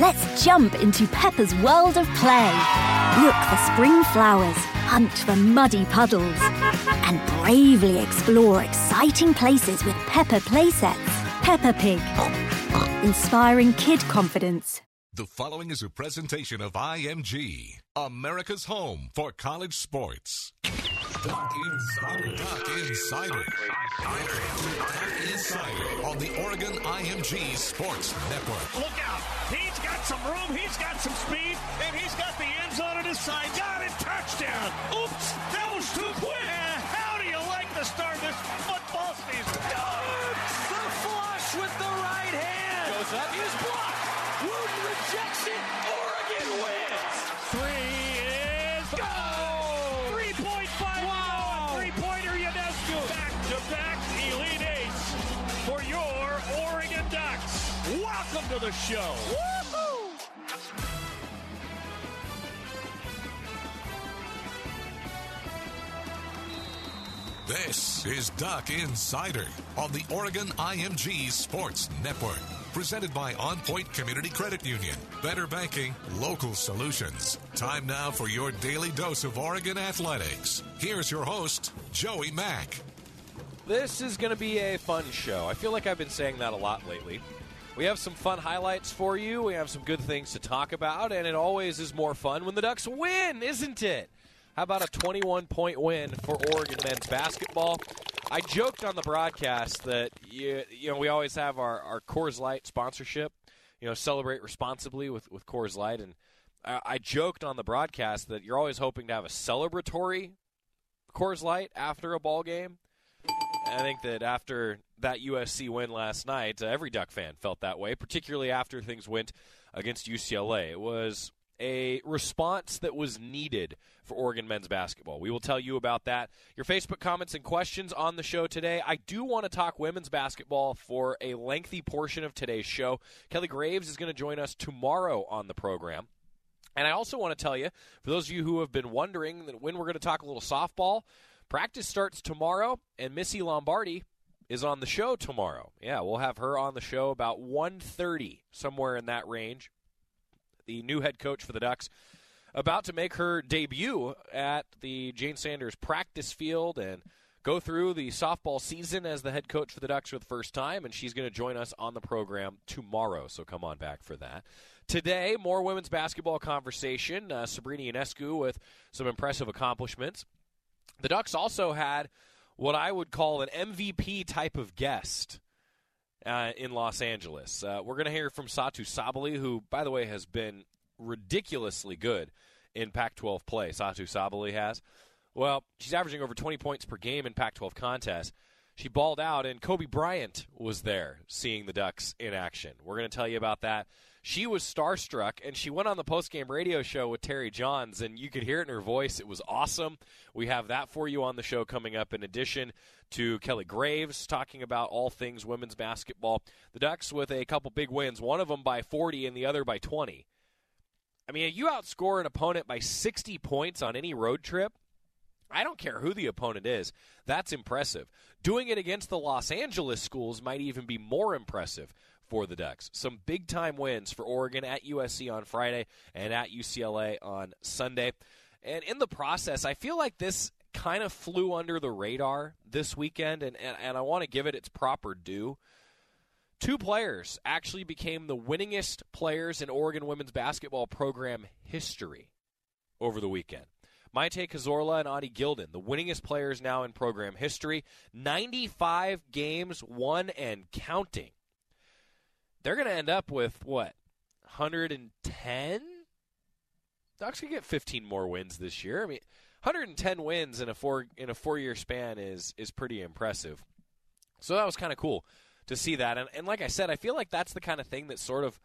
Let's jump into Peppa's world of play. Look for spring flowers, hunt for muddy puddles, and bravely explore exciting places with Peppa playsets. Peppa Pig, inspiring kid confidence. The following is a presentation of IMG, America's home for college sports. Duck Insider. Duck Insider. Duck Insider on the Oregon IMG Sports Network. Look out. He's got some room. He's got some speed. And he's got the end zone on his side. Got it. Touchdown. Oops. That was too quick. And how do you like the start of this football season? Dunks the flush with the right hand. Goes up. Is blocked. Wooten rejects it. Oregon wins. Three is go. 3.5 wow. Three-pointer Ionescu. Back-to-back Elite Eights for your Oregon Ducks. Welcome to the show. This is Duck Insider on the Oregon IMG Sports Network. Presented by On Point Community Credit Union. Better banking, local solutions. Time now for your daily dose of Oregon athletics. Here's your host, Joey Mack. This is going to be a fun show. I feel like I've been saying that a lot lately. We have some fun highlights for you. We have some good things to talk about, and it always is more fun when the Ducks win, isn't it? How about a 21 point win for Oregon men's basketball? I joked on the broadcast that you, you know we always have our, our Coors Light sponsorship. You know, celebrate responsibly with with Coors Light, and I, I joked on the broadcast that you're always hoping to have a celebratory Coors Light after a ball game. I think that after that USC win last night, uh, every Duck fan felt that way, particularly after things went against UCLA. It was a response that was needed for Oregon men's basketball. We will tell you about that. Your Facebook comments and questions on the show today. I do want to talk women's basketball for a lengthy portion of today's show. Kelly Graves is going to join us tomorrow on the program. And I also want to tell you, for those of you who have been wondering that when we're going to talk a little softball, practice starts tomorrow, and Missy Lombardi is on the show tomorrow. Yeah, we'll have her on the show about 1.30, somewhere in that range. The new head coach for the Ducks about to make her debut at the Jane Sanders practice field and go through the softball season as the head coach for the Ducks for the first time, and she's going to join us on the program tomorrow. So come on back for that. Today, more women's basketball conversation. Uh, Sabrina Ionescu with some impressive accomplishments. The Ducks also had what I would call an MVP type of guest. Uh, in Los Angeles. Uh, we're going to hear from Satou Sabally, who, by the way, has been ridiculously good in Pac 12 play. Satou Sabally has. Well, she's averaging over 20 points per game in Pac 12 contests. She balled out, and Kobe Bryant was there seeing the Ducks in action. We're going to tell you about that. She was starstruck, and she went on the post-game radio show with Terry Johns, and you could hear it in her voice. It was awesome. We have that for you on the show coming up, in addition to Kelly Graves talking about all things women's basketball. The Ducks with a couple big wins, one of them by 40 and the other by 20. I mean, you outscore an opponent by 60 points on any road trip. I don't care who the opponent is. That's impressive. Doing it against the Los Angeles schools might even be more impressive for the Ducks. Some big time wins for Oregon at USC on Friday and at UCLA on Sunday. And in the process, I feel like this kind of flew under the radar this weekend, and, and, and I want to give it its proper due. Two players actually became the winningest players in Oregon women's basketball program history over the weekend. Maite Cazorla and Oti Gildon, the winningest players now in program history. 95 games won and counting. They're going to end up with, what, 110? Ducks could get 15 more wins this year. I mean, 110 wins in a four in a four year span is is pretty impressive. So that was kind of cool to see that. And, and like I said, I feel like that's the kind of thing that sort of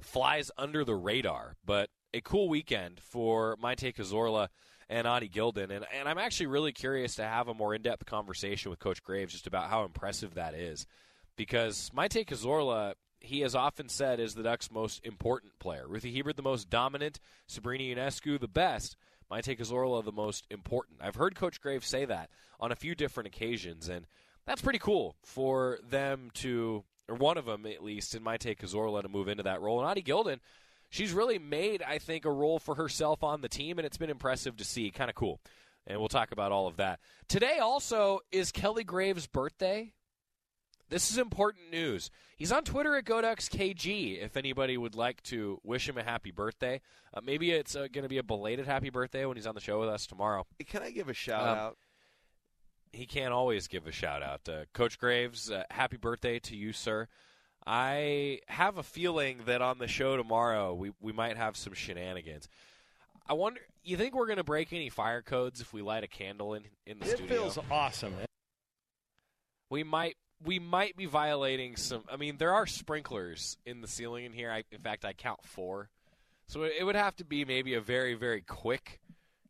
flies under the radar. But a cool weekend for Maite Cazorla and Oti Gildon. And, and I'm actually really curious to have a more in depth conversation with Coach Graves just about how impressive that is. Because Maite Cazorla, he has often said, is the Ducks' most important player. Ruthy Hebard, the most dominant. Sabrina Ionescu, the best. Maite Cazorla, the most important. I've heard Coach Graves say that on a few different occasions. And that's pretty cool for them to, or one of them at least, in Maite Cazorla to move into that role. And Oti Gildon, she's really made, I think, a role for herself on the team, and it's been impressive to see. Kind of cool. And we'll talk about all of that. Today also is Kelly Graves' birthday. This is important news. He's on Twitter at GoDucksKG if anybody would like to wish him a happy birthday. Uh, maybe it's uh, going to be a belated happy birthday when he's on the show with us tomorrow. Can I give a shout Um, out? he can't always give a shout out. Uh, Coach Graves, uh, happy birthday to you, sir. I have a feeling that on the show tomorrow we, we might have some shenanigans. I wonder. You think we're going to break any fire codes if we light a candle in in the It studio? It feels awesome. we might we might be violating some. I mean, there are sprinklers in the ceiling in here. I, in fact, I count four, so it, would have to be maybe a very very quick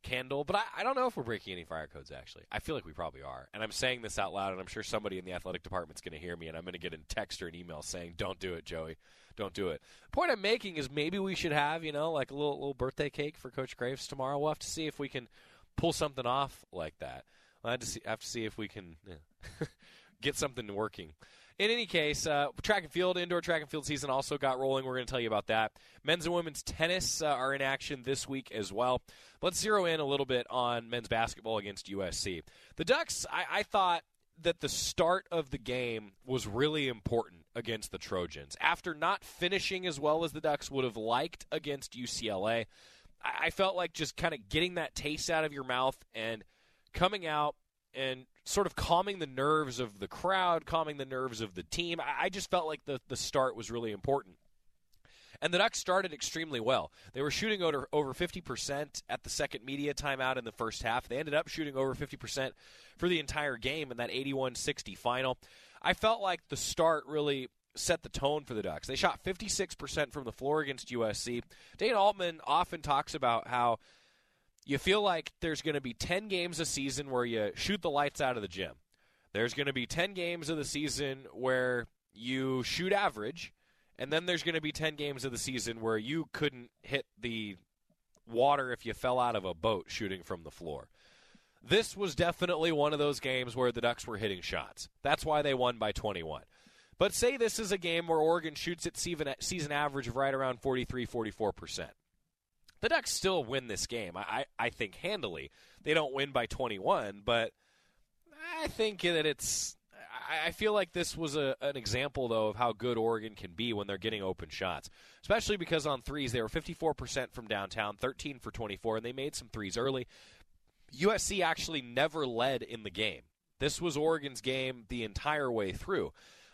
candle. But I, I don't know if we're breaking any fire codes. Actually, I feel like we probably are. And I'm saying this out loud, and I'm sure somebody in the athletic department's going to hear me, and I'm going to get a text or an email saying, "Don't do it, Joey. Don't do it." The point I'm making is maybe we should have you know like a little little birthday cake for Coach Graves tomorrow. We'll have to see if we can pull something off like that. I'll have to see, have to see if we can. yeah. get something working. In any case, uh, track and field, indoor track and field season also got rolling. We're going to tell you about that. Men's and women's tennis uh, are in action this week as well. Let's zero in a little bit on men's basketball against USC. The Ducks, I, I thought that the start of the game was really important against the Trojans. After not finishing as well as the Ducks would have liked against UCLA, I, I felt like just kind of getting that taste out of your mouth and coming out and sort of calming the nerves of the crowd, calming the nerves of the team. I, I just felt like the, the start was really important. And the Ducks started extremely well. They were shooting over, over 50% at the second media timeout in the first half. They ended up shooting over 50% for the entire game in that 81 60 final. I felt like the start really set the tone for the Ducks. They shot 56% from the floor against USC. Dana Altman often talks about how you feel like there's going to be 10 games a season where you shoot the lights out of the gym. There's going to be 10 games of the season where you shoot average, and then there's going to be 10 games of the season where you couldn't hit the water if you fell out of a boat shooting from the floor. This was definitely one of those games where the Ducks were hitting shots. That's why they won by 21. But say this is a game where Oregon shoots its season average of right around 43 44% the Ducks still win this game. I, I, I think handily. They don't win by 21, but I think that it's. I, feel like this was a, an example, though, of how good Oregon can be when they're getting open shots. Especially because on threes, they were 54% from downtown, 13 for 24, and they made some threes early. USC actually never led in the game. This was Oregon's game the entire way through.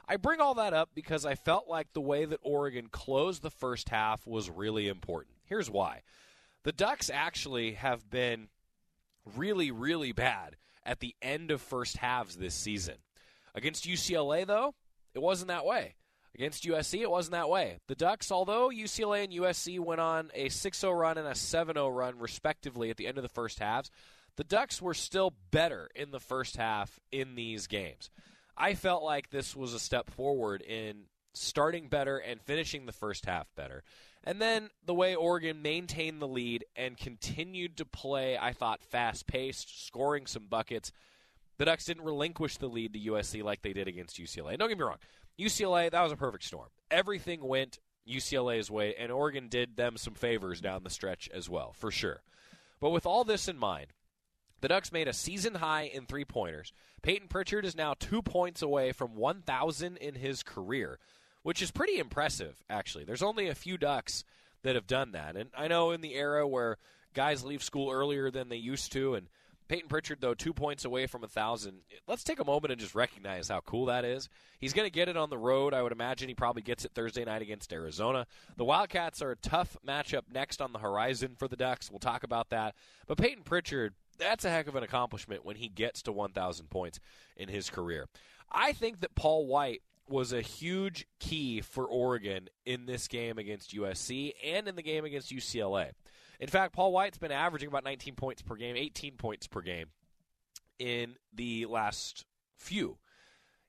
I bring all that up because I felt like the way that Oregon closed the first half was really important. Here's why. The Ducks actually have been really, really bad at the end of first halves this season. Against UCLA, though, it wasn't that way. Against USC, it wasn't that way. The Ducks, although UCLA and USC went on a 6 0 run and a 7 0 run, respectively, at the end of the first halves, the Ducks were still better in the first half in these games. I felt like this was a step forward in starting better and finishing the first half better. And then the way Oregon maintained the lead and continued to play, I thought, fast paced, scoring some buckets. The Ducks didn't relinquish the lead to USC like they did against UCLA. Don't get me wrong. UCLA, that was a perfect storm. Everything went UCLA's way, and Oregon did them some favors down the stretch as well, for sure. But with all this in mind, the Ducks made a season high in three pointers. Payton Pritchard is now two points away from 1,000 in his career, which is pretty impressive, actually. There's only a few Ducks that have done that. And I know in the era where guys leave school earlier than they used to, and Payton Pritchard, though, two points away from a 1,000. Let's take a moment and just recognize how cool that is. He's going to get it on the road. I would imagine he probably gets it Thursday night against Arizona. The Wildcats are a tough matchup next on the horizon for the Ducks. We'll talk about that. But Payton Pritchard, that's a heck of an accomplishment when he gets to 1,000 points in his career. I think that Paul White was a huge key for Oregon in this game against USC and in the game against UCLA. In fact, Paul White's been averaging about 19 points per game, 18 points per game in the last few.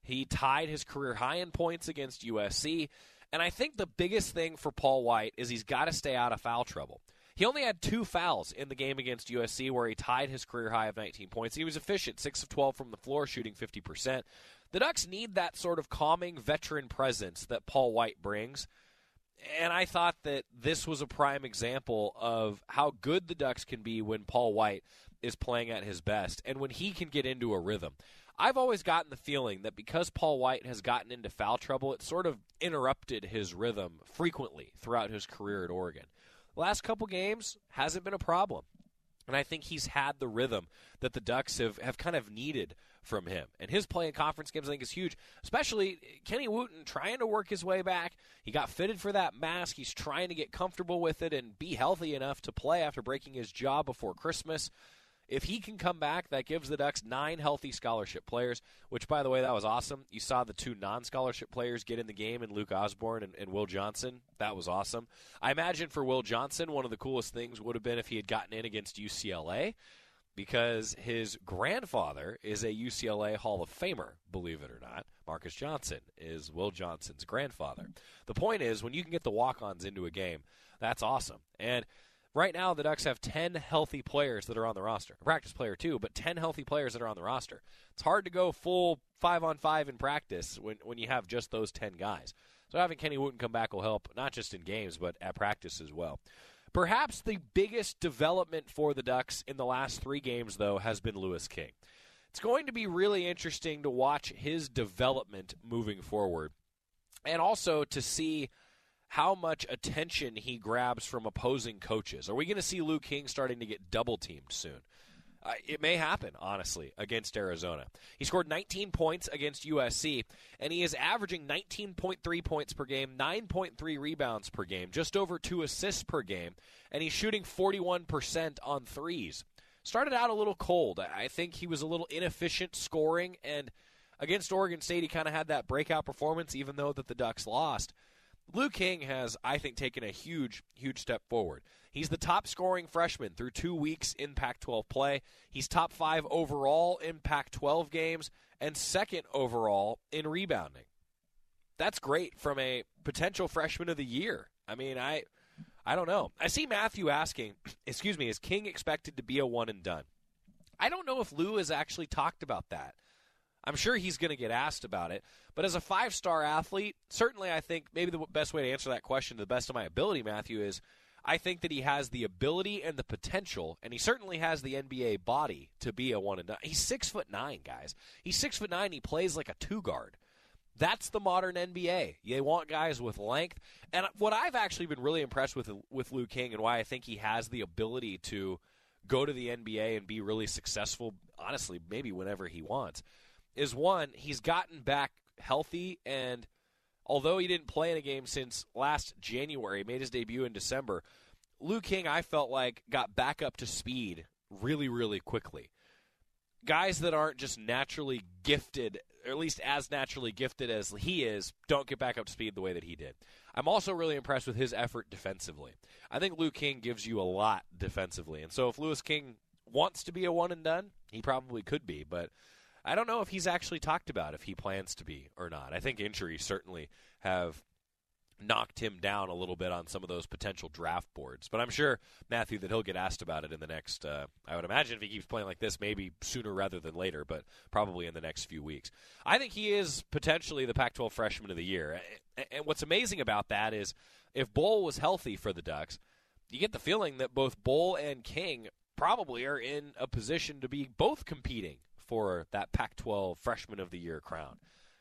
He tied his career high in points against USC. And I think the biggest thing for Paul White is he's got to stay out of foul trouble. He only had two fouls in the game against USC where he tied his career high of 19 points. He was efficient, 6 of 12 from the floor, shooting 50%. The Ducks need that sort of calming veteran presence that Paul White brings and I thought that this was a prime example of how good the Ducks can be when Paul White is playing at his best and when he can get into a rhythm. I've always gotten the feeling that because Paul White has gotten into foul trouble, it sort of interrupted his rhythm frequently throughout his career at Oregon. last couple games hasn't been a problem. And I think he's had the rhythm that the Ducks have, have kind of needed from him. And his play in conference games, I think, is huge. Especially Kenny Wooten trying to work his way back. He got fitted for that mask. He's trying to get comfortable with it and be healthy enough to play after breaking his jaw before Christmas. If he can come back, that gives the Ducks nine healthy scholarship players, which, by the way, that was awesome. You saw the two non scholarship players get in the game in Luke Osborne and, and, Will Johnson. That was awesome. I imagine for Will Johnson, one of the coolest things would have been if he had gotten in against UCLA because his grandfather is a UCLA Hall of Famer, believe it or not. Marques Johnson is Will Johnson's grandfather. The point is, when you can get the walk ons into a game, that's awesome. And right now, the Ducks have 10 healthy players that are on the roster. A practice player, too, but 10 healthy players that are on the roster. It's hard to go full five on five in practice when, when you have just those 10 guys. So having Kenny Wooten come back will help, not just in games, but at practice as well. Perhaps the biggest development for the Ducks in the last three games, though, has been Louis King. It's going to be really interesting to watch his development moving forward and also to see how much attention he grabs from opposing coaches. Are we going to see Lou King starting to get double teamed soon? Uh, it may happen, honestly, against Arizona. He scored 19 points against USC, and he is averaging 19.3 points per game, 9.3 rebounds per game, just over two assists per game, and he's shooting 41% on threes. Started out a little cold. I think he was a little inefficient scoring, and against Oregon State, he kind of had that breakout performance, even though that the Ducks lost. Lou King has, I think, taken a huge, huge step forward. He's the top scoring freshman through two weeks in Pac 12 play. He's top five overall in Pac 12 games and second overall in rebounding. That's great from a potential freshman of the year. I mean, I. I don't know. I see Matthew asking, excuse me, is King expected to be a one and done? I don't know if Lou has actually talked about that. I'm sure he's going to get asked about it. But as a five star athlete, certainly I think maybe the best way to answer that question to the best of my ability, Matthew, is I think that he has the ability and the potential, and he certainly has the NBA body to be a one and done. He's six foot nine, guys. He's six foot nine. He plays like a two guard. That's the modern NBA. They want guys with length. And what I've actually been really impressed with with Lou King, and why I think he has the ability to go to the NBA and be really successful, honestly, maybe whenever he wants, is one he's gotten back healthy and although he didn't play in a game since last January, made his debut in December. Lou King, I felt like, got back up to speed really, really quickly. Guys that aren't just naturally gifted, or at least as naturally gifted as he is, don't get back up to speed the way that he did. I'm also really impressed with his effort defensively. I think Lou King gives you a lot defensively. And so if Louis King wants to be a one and done, he probably could be, but I don't know if he's actually talked about if he plans to be or not. I think injuries certainly have knocked him down a little bit on some of those potential draft boards. But I'm sure, Matthew, that he'll get asked about it in the next, uh, I would imagine if he keeps playing like this, maybe sooner rather than later, but probably in the next few weeks. I think he is potentially the Pac 12 freshman of the year. And what's amazing about that is if Bol was healthy for the Ducks, you get the feeling that both Bol and King probably are in a position to be both competing for that Pac 12 freshman of the year crown.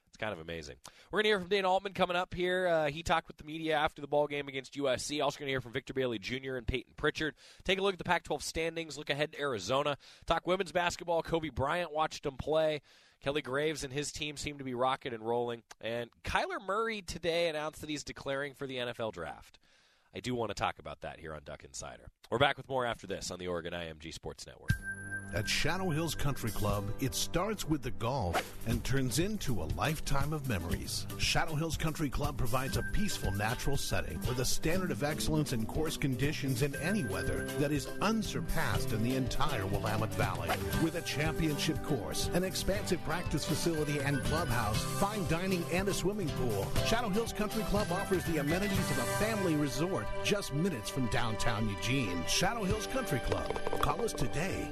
It's kind of amazing. We're going to hear from Dana Altman coming up here. Uh, he talked with the media after the ball game against USC. Also going to hear from Victor Bailey Jr. and Payton Pritchard. Take a look at the Pac-12 standings. Look ahead to Arizona. Talk women's basketball. Kobe Bryant watched them play. Kelly Graves and his team seem to be rocking and rolling. And Kyler Murray today announced that he's declaring for the NFL draft. I do want to talk about that here on Duck Insider. We're back with more after this on the Oregon IMG Sports Network. At Shadow Hills Country Club, it starts with the golf and turns into a lifetime of memories. Shadow Hills Country Club provides a peaceful natural setting with a standard of excellence in course conditions in any weather that is unsurpassed in the entire Willamette Valley. With a championship course, an expansive practice facility and clubhouse, fine dining, and a swimming pool, Shadow Hills Country Club offers the amenities of a family resort just minutes from downtown Eugene. Shadow Hills Country Club. Call us today.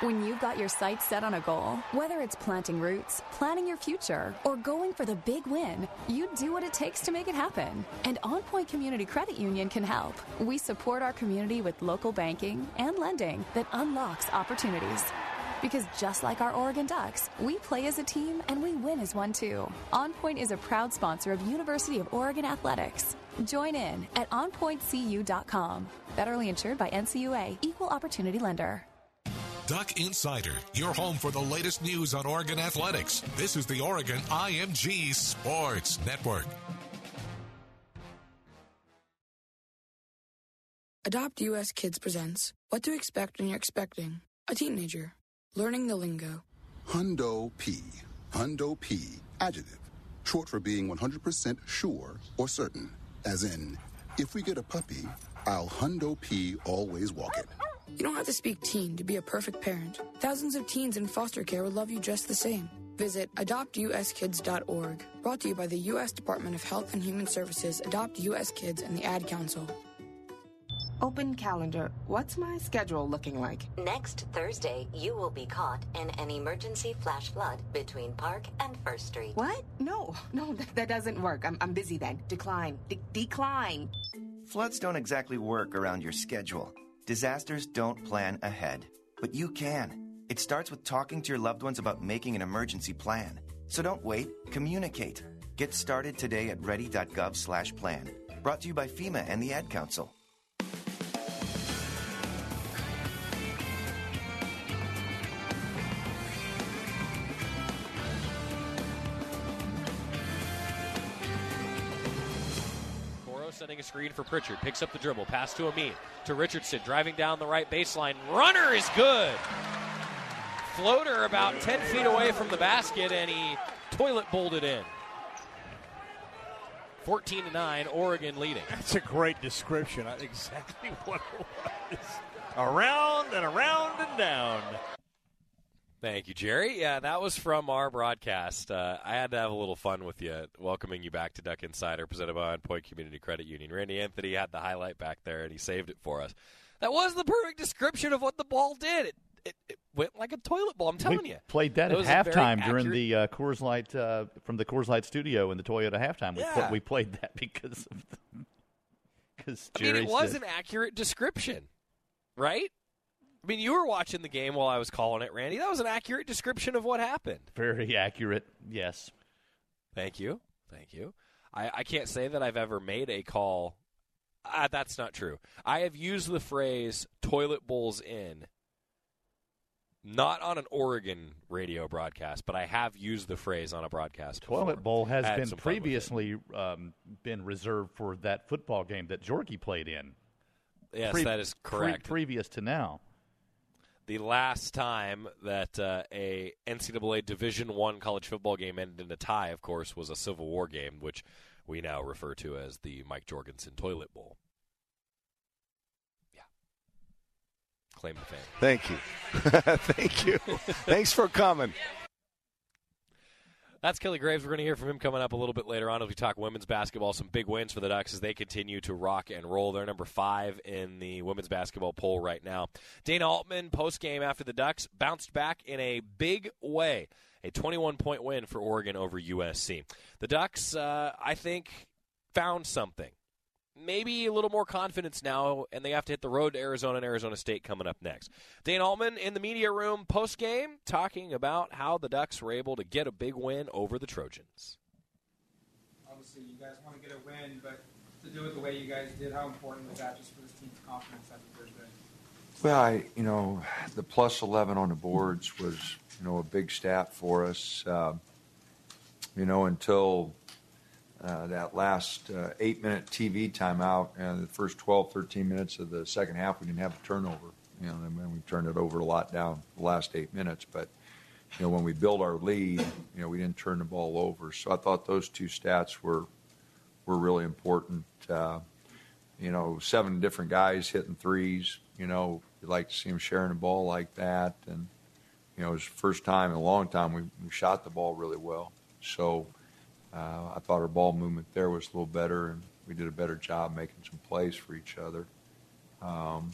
When you've got your sights set on a goal, whether it's planting roots, planning your future, or going for the big win, you do what it takes to make it happen. And OnPoint Community Credit Union can help. We support our community with local banking and lending that unlocks opportunities. Because just like our Oregon Ducks, we play as a team and we win as one too. OnPoint is a proud sponsor of University of Oregon Athletics. Join in at onpointcu.com. Federally insured by NCUA, Equal Opportunity Lender. Duck Insider, your home for the latest news on Oregon athletics. This is the Oregon IMG Sports Network. Adopt US Kids presents What to Expect When You're Expecting a Teenager. Learning the lingo. Hundo P. Hundo P. Adjective. Short for being 100% sure or certain. As in, if we get a puppy, I'll Hundo P always walk it. You don't have to speak teen to be a perfect parent. Thousands of teens in foster care will love you just the same. Visit adoptuskids.org. Brought to you by the U.S. Department of Health and Human Services, Adopt U.S. Kids, and the Ad Council. Open calendar. What's my schedule looking like? Next Thursday, you will be caught in an emergency flash flood between Park and First Street. What? No, no, that, that doesn't work. I'm, I'm busy then. Decline. De- decline. Floods don't exactly work around your schedule. Disasters don't plan ahead, but you can. It starts with talking to your loved ones about making an emergency plan. So don't wait, communicate. Get started today at ready.gov/plan. Brought to you by FEMA and the Ad Council. Screen for Pritchard. Picks up the dribble. Pass to Amin. To Richardson. Driving down the right baseline. Runner is good. Floater about 10 feet away from the basket, and he toilet bowled it in. 14 to 9, Oregon leading. That's a great description. Exactly what it was. Around and around and down. Thank you, Jerry. Yeah, that was from our broadcast. Uh, I had to have a little fun with you, welcoming you back to Duck Insider, presented by On Point Community Credit Union. Randy Anthony had the highlight back there, and he saved it for us. That was the perfect description of what the ball did. It, it, it went like a toilet bowl. I'm telling we you. Played that, it at halftime during the uh, Coors Light uh, from the Coors Light studio in the Toyota halftime. We, yeah. we played that because of because I mean, it was an accurate description, right? I mean, you were watching the game while I was calling it, Randy. That was an accurate description of what happened. Very accurate, yes. Thank you. Thank you. I, I can't say that I've ever made a call. Uh, that's not true. I have used the phrase toilet bowls in, not on an Oregon radio broadcast, but I have used the phrase on a broadcast. Toilet before. bowl has been some fun with it. previously um, been reserved for that football game that Jorky played in. Yes, Pre- that is pre- correct. previous to now. The last time that uh, a NCAA Division One college football game ended in a tie, of course, was a Civil War game, which we now refer to as the Mike Jorgensen Toilet Bowl. Yeah, claim the fame. Thank you. Thank you. Thanks for coming. That's Kelly Graves. We're going to hear from him coming up a little bit later on as we talk women's basketball. Some big wins for the Ducks as they continue to rock and roll. They're number five in the women's basketball poll right now. Dana Altman, post game after the Ducks, bounced back in a big way. A 21 point win for Oregon over USC. The Ducks, uh, I think, found something. Maybe a little more confidence now, and they have to hit the road to Arizona and Arizona State coming up next. Dana Altman in the media room post game talking about how the Ducks were able to get a big win over the Trojans. Obviously, you guys want to get a win, but to do it the way you guys did, how important was that just for this team's confidence after Thursday? Well, I, you know, the plus 11 on the boards was, you know, a big stat for us. Uh, you know, until uh, that last uh, eight minute TV timeout and the first 12, 13 minutes of the second half, we didn't have a turnover. You know, and we turned it over a lot down the last eight minutes. But, you know, when we built our lead, you know, we didn't turn the ball over. So I thought those two stats were were really important. Uh, you know, seven different guys hitting threes. You know, you'd like to see him sharing the ball like that. And, you know, it was the first time in a long time we, we shot the ball really well. So uh, I thought our ball movement there was a little better, and we did a better job making some plays for each other. Um,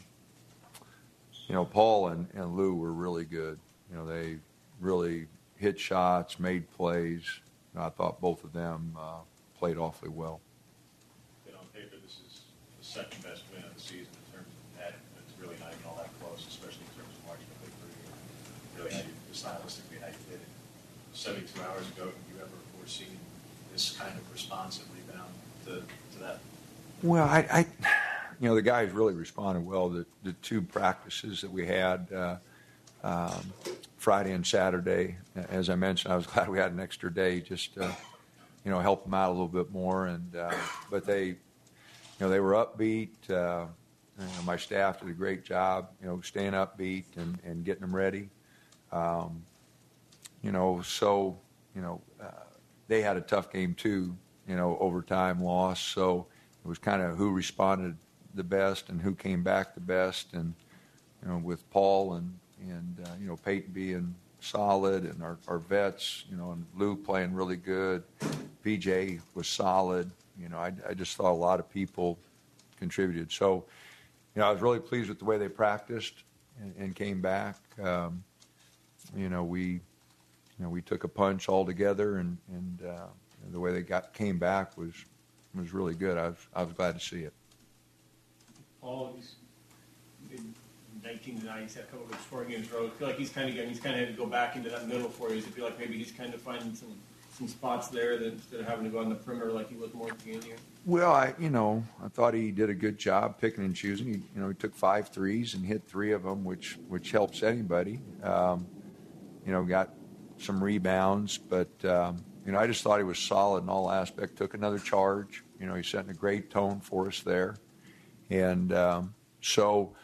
you know, Paul and, and Lou were really good. You know, they really hit shots, made plays. You know, I thought both of them uh, played awfully well. But on paper, this is the second best win of the season in terms of net. It's really not even all that close, especially in terms of margin of victory. Really, how stylistically, how you did it. 72 hours ago, have you ever foreseen this kind of responsive rebound to, to that? Well, I, I, you know, the guys really responded well. The, the two practices that we had, uh, um, Friday and Saturday, as I mentioned, I was glad we had an extra day just to, you know, help them out a little bit more. And uh, but they, you know, they were upbeat. Uh, you know, my staff did a great job, you know, staying upbeat and, and getting them ready. Um, you know, so you know, uh, they had a tough game too. You know, overtime loss. So it was kind of who responded the best and who came back the best. And you know, with Paul and and uh, you know Payton being solid and our, our vets, you know, and Lou playing really good. PJ was solid. You know, I, I just thought a lot of people contributed. So, you know, I was really pleased with the way they practiced and, and came back. Um, you know, we, you know, we took a punch all together, and and uh, the way they got came back was was really good. I was I was glad to see it. Paul, in 19. He's had a couple of good scoring games row. I feel like he's kind of getting, he's kind of had to go back into that middle for you. Does it feel like maybe he's kind of finding some some spots there that instead of having to go on the perimeter like he was more at the beginning? Well, I you know I thought he did a good job picking and choosing. He you know he took five threes and hit three of them, which which helps anybody. Um, you know, got some rebounds, but um, you know I just thought he was solid in all aspects. Took another charge. You know, he's setting a great tone for us there, and um, so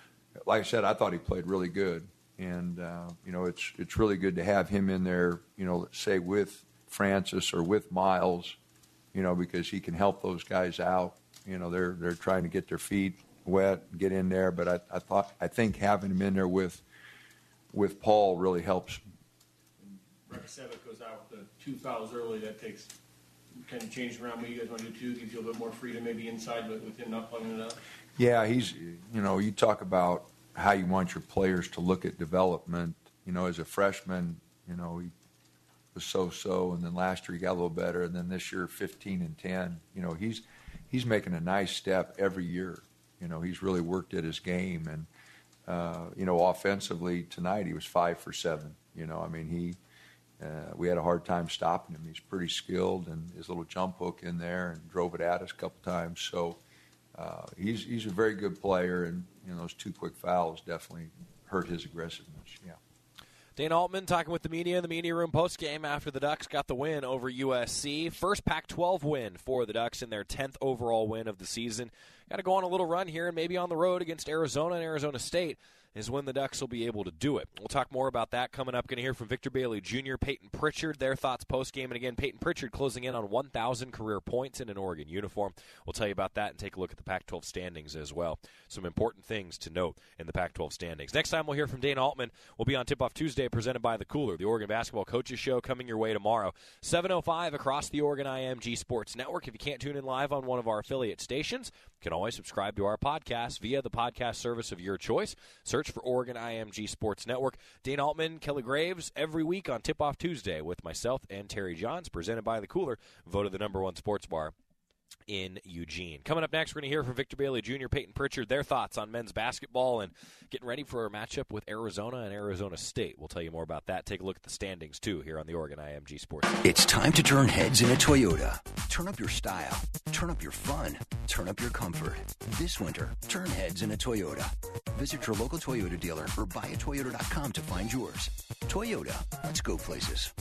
like I said, I thought he played really good. And uh, you know, it's it's really good to have him in there. You know, say with Francis or with Miles, you know, because he can help those guys out. You know, they're they're trying to get their feet wet, get in there. But I, I thought I think having him in there with with Paul really helps. Rakocevic goes out with the two fouls early. That takes kind of changed around what you guys want to do too. Gives you a little bit more freedom maybe inside, but with him not plugging it up. Yeah, he's you know you talk about how you want your players to look at development. You know, as a freshman, you know he was so-so, and then last year he got a little better, and then this year 15 and 10. You know, he's he's making a nice step every year. You know, he's really worked at his game, and uh, you know, offensively tonight he was five for seven. You know, I mean he. Uh, we had a hard time stopping him. He's pretty skilled, and his little jump hook in there and drove it at us a couple times. So uh, he's he's a very good player, and you know those two quick fouls definitely hurt his aggressiveness. Yeah. Dana Altman talking with the media in the media room post game after the Ducks got the win over USC. First Pac 12 win for the Ducks in their 10th overall win of the season. Got to go on a little run here and maybe on the road against Arizona and Arizona State is when the Ducks will be able to do it. We'll talk more about that coming up. Going to hear from Victor Bailey Jr., Payton Pritchard, their thoughts post game. And again, Payton Pritchard closing in on 1,000 career points in an Oregon uniform. We'll tell you about that and take a look at the Pac 12 standings as well. Some important things to note in the Pac 12 standings. Next time we'll hear from Dana Altman. We'll be on Tip Off Tuesday presented by The Cooler, the Oregon Basketball Coaches Show coming your way tomorrow. 7.05 across the Oregon IMG Sports Network. If you can't tune in live on one of our affiliate stations, you can always subscribe to our podcast via the podcast service of your choice. Search for Oregon IMG Sports Network. Dana Altman, Kelly Graves, every week on Tip Off Tuesday with myself and Terry Johns, presented by The Cooler, voted the number one sports bar in Eugene. Coming up next, we're going to hear from Victor Bailey Jr., Payton Pritchard, their thoughts on men's basketball and getting ready for a matchup with Arizona and Arizona State. We'll tell you more about that. Take a look at the standings, too, here on the Oregon IMG Sports. It's time to turn heads in a Toyota. Turn up your style, turn up your fun, turn up your comfort. This winter, turn heads in a Toyota. Visit your local Toyota dealer or buyatoyota.com to find yours. Toyota, let's go places.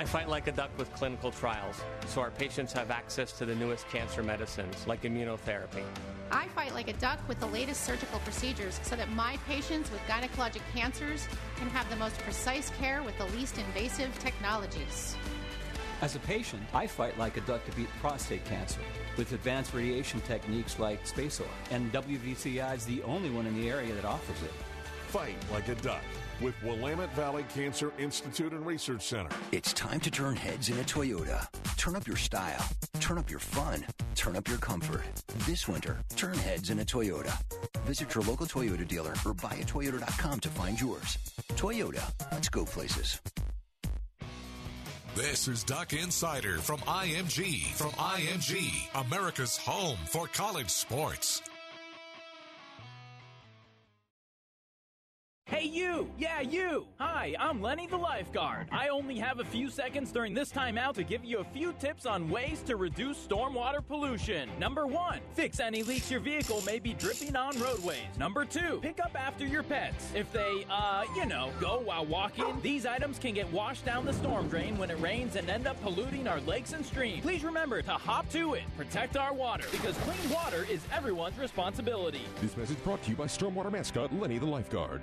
I fight like a duck with clinical trials, so our patients have access to the newest cancer medicines like immunotherapy. I fight like a duck with the latest surgical procedures so that my patients with gynecologic cancers can have the most precise care with the least invasive technologies. As a patient, I fight like a duck to beat prostate cancer with advanced radiation techniques like SpaceOAR, and WVCI is the only one in the area that offers it. Fight like a duck with Willamette Valley Cancer Institute and Research Center. It's time to turn heads in a Toyota. Turn up your style, turn up your fun, turn up your comfort. This winter, turn heads in a Toyota. Visit your local Toyota dealer or buyatoyota.com to find yours. Toyota, let's go places. This is Duck Insider from IMG. From IMG, America's home for college sports. Hey, you! Yeah, you! Hi, I'm Lenny the lifeguard. I only have a few seconds during this timeout to give you a few tips on ways to reduce stormwater pollution. Number one, fix any leaks your vehicle may be dripping on roadways. Number two, pick up after your pets. If they, uh, you know, go while walking, these items can get washed down the storm drain when it rains and end up polluting our lakes and streams. Please remember to hop to it, protect our water, because clean water is everyone's responsibility. This message brought to you by Stormwater mascot Lenny the lifeguard.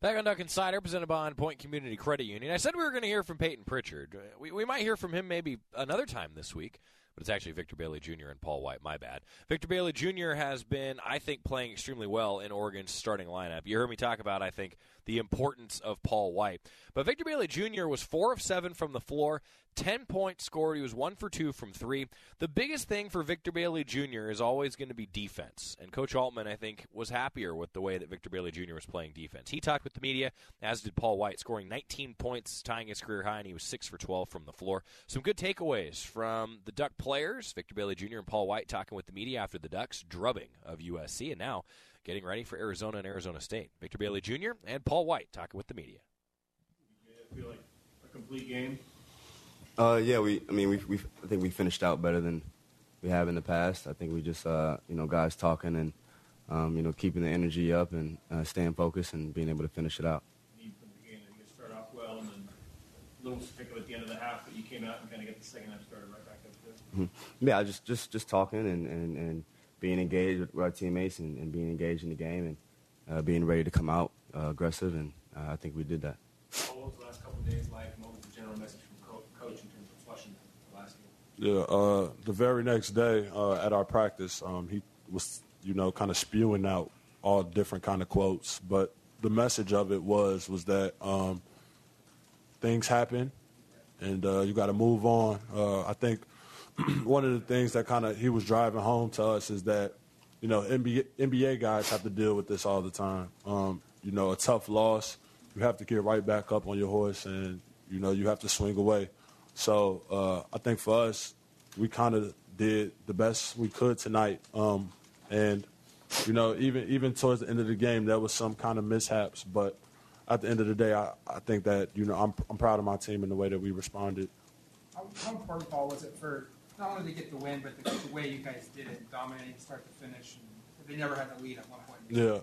Back on Duck Insider, presented by On Point Community Credit Union. I said we were going to hear from Payton Pritchard. Uh, We, we might hear from him maybe another time this week, but it's actually Victor Bailey Jr. and Paul White. My bad. Victor Bailey Jr. has been, I think, playing extremely well in Oregon's starting lineup. You heard me talk about, I think, the importance of Paul White. But Victor Bailey Jr. was four of seven from the floor, 10 points scored. He was one for two from three. The biggest thing for Victor Bailey Jr. is always going to be defense. And Coach Altman, I think, was happier with the way that Victor Bailey Jr. was playing defense. He talked with the media, as did Paul White, scoring 19 points, tying his career high, and he was 6 for 12 from the floor. Some good takeaways from the Duck players, Victor Bailey Jr. and Paul White talking with the media after the Ducks drubbing of USC, and now getting ready for Arizona and Arizona State. Victor Bailey Jr. and Paul White talking with the media. feel like a complete game. Uh, yeah, we. I mean, we. We. I think we finished out better than we have in the past. I think we just, uh, you know, guys talking and, um, you know, keeping the energy up and uh, staying focused and being able to finish it out. You start off well and then a little hiccup at the end of the half, but you came out and kind of get the second half started right back up to Mhm. Yeah, just, just, just talking and, and, and being engaged with our teammates and, and being engaged in the game and uh, being ready to come out uh, aggressive, and uh, I think we did that. What was the last couple days like? and What was the general message from co- coach in terms of flushing the last game? Yeah, uh, the very next day uh, at our practice, um, he was, you know, kind of spewing out all different kind of quotes. But the message of it was was that um, things happen, and uh, you got to move on. Uh, I think one of the things that kind of he was driving home to us is that you know NBA, NBA guys have to deal with this all the time. Um, you know, a tough loss, you have to get right back up on your horse, and you know you have to swing away. So uh, I think for us, we kind of did the best we could tonight, um, and you know even even towards the end of the game, there was some kind of mishaps, but at the end of the day, I, I think that you know I'm I'm proud of my team and the way that we responded. How, how important, Paul, was it for not only to get the win, but the, the way you guys did it, dominating start to finish, and they never had the lead at one point. Yeah,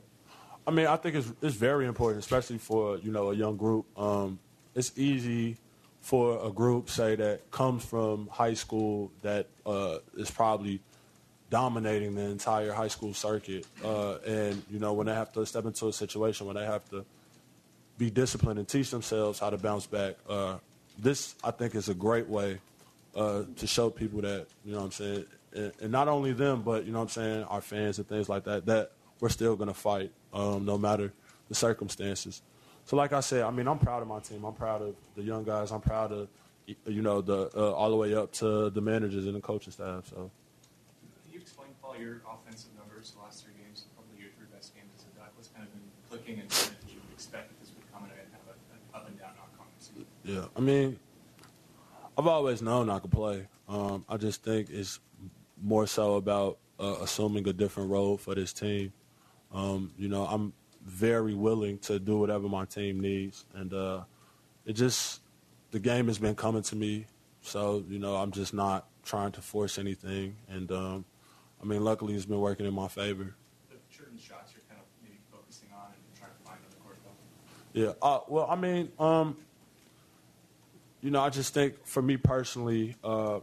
I mean I think it's it's very important, especially for you know a young group. Um, it's easy for a group say that comes from high school that uh, is probably dominating the entire high school circuit, uh, and you know when they have to step into a situation when they have to be disciplined and teach themselves how to bounce back. Uh, this, I think, is a great way uh, to show people that, you know what I'm saying, and, and, not only them, but, you know what I'm saying, our fans and things like that, that we're still going to fight um, no matter the circumstances. So, like I said, I mean, I'm proud of my team. I'm proud of the young guys. I'm proud of, you know, the uh, all the way up to the managers and the coaching staff. So. Can you explain, Paul, your offensive numbers the last three games, probably your three best games as a Duck? What's kind of been clicking and did you expect that this would come in a kind of an up and down outcome? Yeah, I mean, I've always known I could play. Um, I just think it's more so about uh, assuming a different role for this team. Um, you know, I'm very willing to do whatever my team needs, and uh, it just the game has been coming to me. So you know, I'm just not trying to force anything, and um, I mean, luckily it's been working in my favor. The certain shots you're kind of maybe focusing on and trying to find on the court, Yeah. Uh, well, I mean, um, you know, I just think for me personally, uh,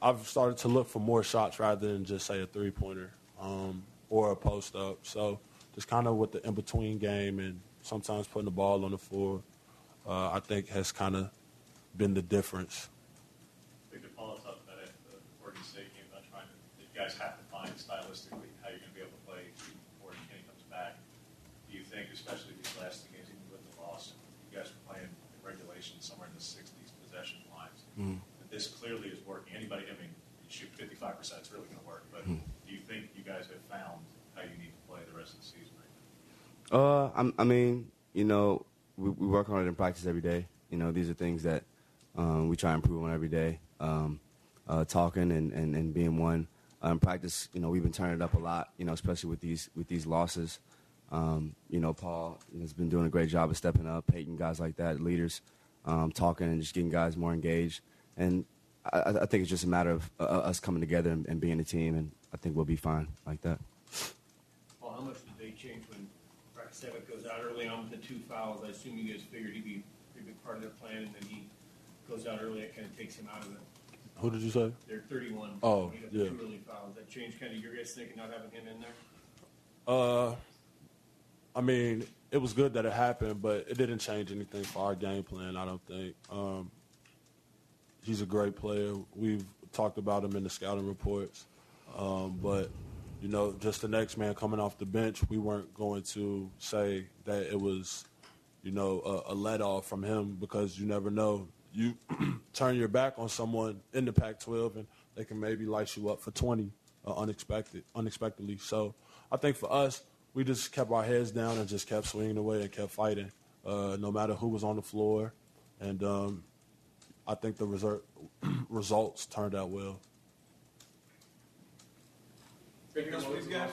I've started to look for more shots rather than just say a three pointer um, or a post up. So just kind of with the in between game and sometimes putting the ball on the floor, uh, I think has kind of been the difference. I think to follow up about it, the Oregon State game, not trying to, you guys have to find stylistically how you're going to be able to play before Kenny comes back. Do you think, especially these last two games, even with the loss, you guys were playing in regulation somewhere in the 60s possession lines, Mm. that this clearly is working? Anybody, I mean, you shoot 55%, it's really going to work, but Mm. do you think you guys have found how you need to play the rest of the season right Uh, I'm, I mean, you know, we, we work on it in practice every day. You know, these are things that um, we try and improve on every day. Um, uh, talking and, and, and being one. Uh, in practice, you know, we've been turning it up a lot. You know, especially with these with these losses. Um, you know, Paul has been doing a great job of stepping up, Payton, guys like that, leaders, um, talking and just getting guys more engaged. And I, I think it's just a matter of uh, us coming together and, and being a team, and I think we'll be fine like that. Well, how much did they change when Rakocevic goes out early on with the two fouls? I assume you guys figured he'd be a pretty big part of their plan, and then he goes out early. It kind of takes him out of it. Who did you say? They're 31. Oh, He got yeah. Two early fouls. That changed kind of your guys thinking not having him in there? Uh, I mean, it was good that it happened, but it didn't change anything for our game plan. I don't think. Um, he's a great player. We've talked about him in the scouting reports, um, but you know, just the next man coming off the bench, we weren't going to say that it was, you know, a, a let off from him because you never know. You turn your back on someone in the Pac-12, and they can maybe light you up for 20 uh, unexpected, unexpectedly. So I think for us, we just kept our heads down and just kept swinging away and kept fighting, uh, no matter who was on the floor. And um, I think the result, results turned out well. Breaker, what was guys?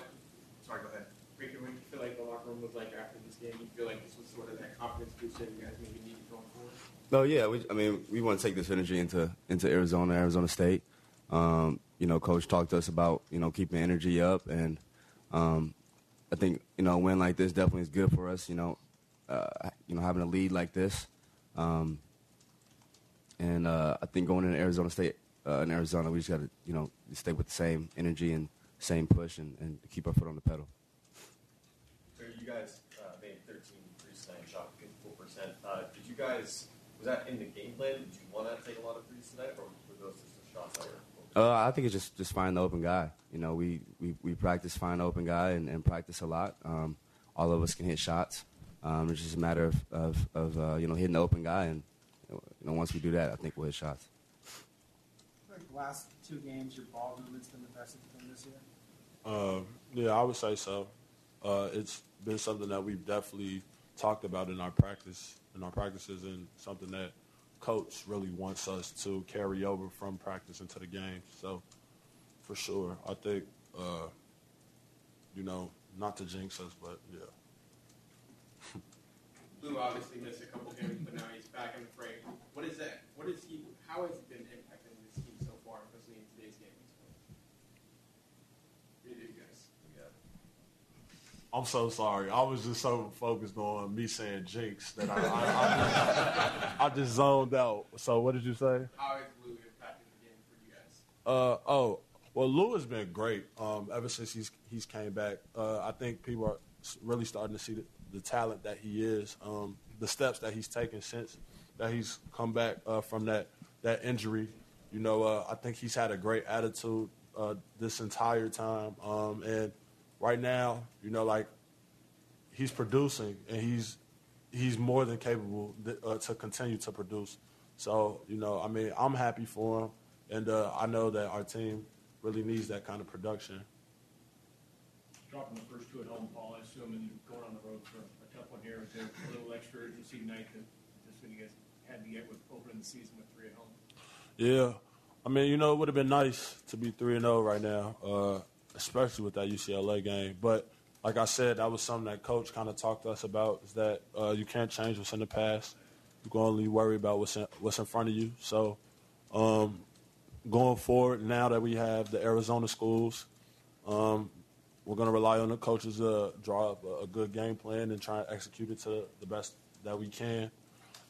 Sorry, go ahead. Breaker, what do you feel like the locker room was like after this game? You feel like this was sort of that confidence boost that you guys maybe needed going forward? No, yeah. We, I mean, we want to take this energy into into Arizona, Arizona State. Um, you know, coach talked to us about you know keeping energy up, and um, I think you know a win like this definitely is good for us. You know, uh, you know having a lead like this, um, and uh, I think going into Arizona State uh, in Arizona, we just got to you know stay with the same energy and same push and, and keep our foot on the pedal. So you guys uh, made 13 threes tonight, shot 54%. Uh, did you guys, was that in the game plan? Did you want to take a lot of threes tonight, or were those just the shots that were? Uh, I think it's just just find the open guy. You know, we we, we practice find the open guy and, and practice a lot. Um, all of us can hit shots. Um, it's just a matter of of, of uh, you know hitting the open guy and you know, once we do that, I think we'll hit shots. Like the last two games, your ball movement's been the best it's been this year. Um, yeah, I would say so. Uh, it's been something that we've definitely talked about in our practice, in our practices, and something that coach really wants us to carry over from practice into the game. So, for sure, I think, uh, you know, not to jinx us, but yeah. Lou obviously missed a couple games, but now he's back in the fray. What is that? What is he? How has he been impacting this team so far, especially in today's game? Either you guys. I'm so sorry. I was just so focused on me saying jinx that I, I, I, I just zoned out. So what did you say? How is Lou impacting the game for you guys? Uh, oh, well, Lou has been great um, ever since he's he's came back. Uh, I think people are really starting to see the, the talent that he is, um, the steps that he's taken since that he's come back uh, from that that injury. You know, uh, I think he's had a great attitude uh, this entire time, um, and right now, you know, like he's producing and he's he's more than capable th- uh, to continue to produce. So, you know, I mean, I'm happy for him, and uh, I know that our team really needs that kind of production. Dropping the first two at home, Paul, I assume, and going on the road for a tough one here, is there a little extra urgency tonight that this one you guys had to get with opening the season with three at home? Yeah, I mean, you know, it would have been nice to be three and zero right now, uh, especially with that UCLA game. But like I said, that was something that coach kind of talked to us about: is that uh, you can't change what's in the past. You can only worry about what's in, what's in front of you. So, um, going forward, now that we have the Arizona schools, um, we're going to rely on the coaches to draw up a, good game plan and try and execute it to the best that we can.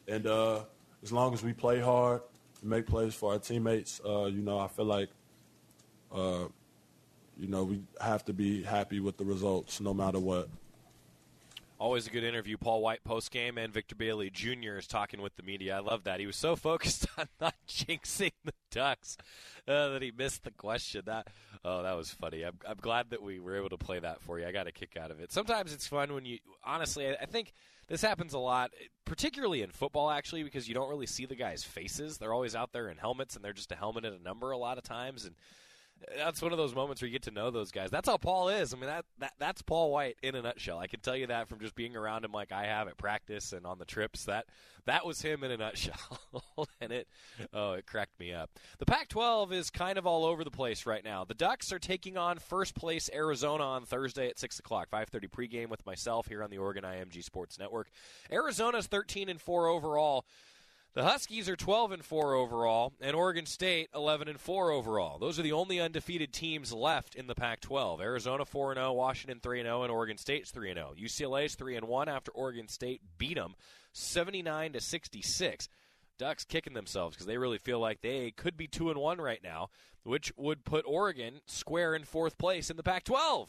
And uh, as long as we play hard and make plays for our teammates, uh, you know, I feel like, uh, you know, we have to be happy with the results no matter what. Always a good interview. Paul White post game and Victor Bailey Jr. is talking with the media. I love that. He was so focused on not jinxing the Ducks uh, that he missed the question. That oh, that was funny. I'm, I'm glad that we were able to play that for you. I got a kick out of it. Sometimes it's fun when you honestly. I, I think this happens a lot, particularly in football, actually, because you don't really see the guys' faces. They're always out there in helmets, and they're just a helmet and a number a lot of times, and that's one of those moments where you get to know those guys. That's how Paul is. I mean, that, that that's Paul White in a nutshell. I can tell you that from just being around him like I have at practice and on the trips. That that was him in a nutshell, and it oh, it cracked me up. The Pac-12 is kind of all over the place right now. The Ducks are taking on first place Arizona on Thursday at six o'clock, five thirty pregame with myself here on the Oregon IMG Sports Network. Arizona's thirteen and four overall. The Huskies are 12 and 4 overall, and Oregon State 11 and 4 overall. Those are the only undefeated teams left in the Pac-12. Arizona 4 and 0, Washington 3 and 0, and Oregon State's 3 and 0. UCLA's 3 and 1 after Oregon State beat them 79 to 66. Ducks kicking themselves because they really feel like they could be 2 and 1 right now, which would put Oregon square in fourth place in the Pac-12.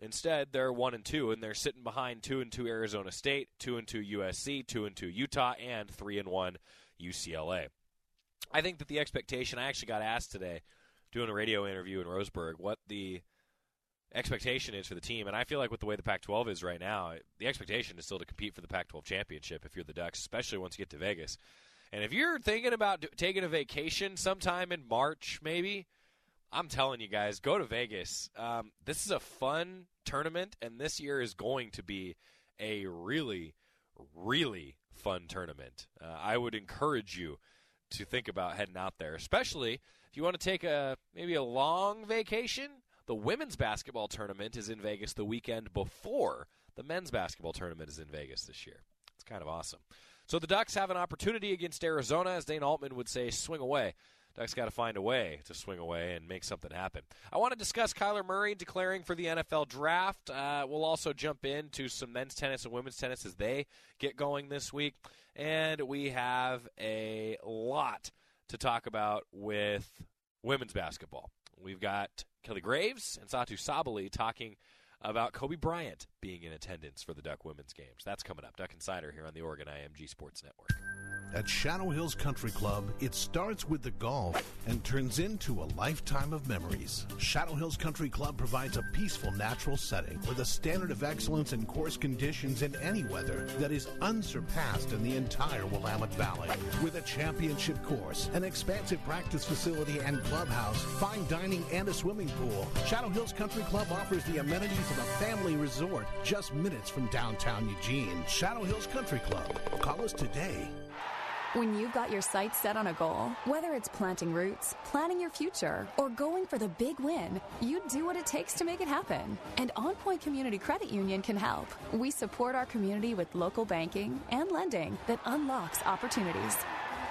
Instead, they're one and two, and they're sitting behind two and two Arizona State, two and two USC, two and two Utah, and three and one UCLA. I think that the expectation. I actually got asked today, doing a radio interview in Roseburg, what the expectation is for the team, and I feel like with the way the Pac-12 is right now, the expectation is still to compete for the Pac-12 championship if you're the Ducks, especially once you get to Vegas. And if you're thinking about taking a vacation sometime in March, maybe I'm telling you guys, go to Vegas. Um, this is a fun tournament, and this year is going to be a really, really fun tournament. Uh, I would encourage you to think about heading out there, especially if you want to take a maybe a long vacation. The women's basketball tournament is in Vegas the weekend before the men's basketball tournament is in Vegas this year. It's kind of awesome. So the Ducks have an opportunity against Arizona, as Dana Altman would say, swing away. Ducks got to find a way to swing away and make something happen. I want to discuss Kyler Murray declaring for the NFL draft. Uh, we'll also jump into some men's tennis and women's tennis as they get going this week. And we have a lot to talk about with women's basketball. We've got Kelly Graves and Satou Sabally talking about Kobe Bryant being in attendance for the Duck women's games. That's coming up. Duck Insider here on the Oregon IMG Sports Network. At Shadow Hills Country Club, it starts with the golf and turns into a lifetime of memories. Shadow Hills Country Club provides a peaceful natural setting with a standard of excellence in course conditions in any weather that is unsurpassed in the entire Willamette Valley. With a championship course, an expansive practice facility and clubhouse, fine dining, and a swimming pool, Shadow Hills Country Club offers the amenities of a family resort just minutes from downtown Eugene. Shadow Hills Country Club. Call us today. When you've got your sights set on a goal, whether it's planting roots, planning your future, or going for the big win, you do what it takes to make it happen. And OnPoint Community Credit Union can help. We support our community with local banking and lending that unlocks opportunities.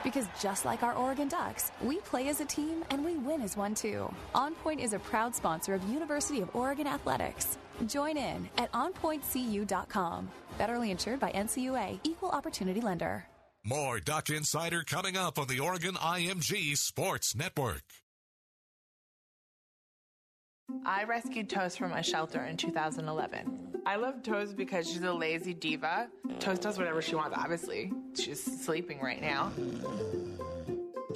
Because just like our Oregon Ducks, we play as a team and we win as one too. OnPoint is a proud sponsor of University of Oregon Athletics. Join in at onpointcu.com. Federally insured by NCUA, Equal Opportunity Lender. More Duck Insider coming up on the Oregon IMG Sports Network. I rescued Toast from a shelter in 2011. I love Toast because she's a lazy diva. Toast does whatever she wants, obviously. She's sleeping right now.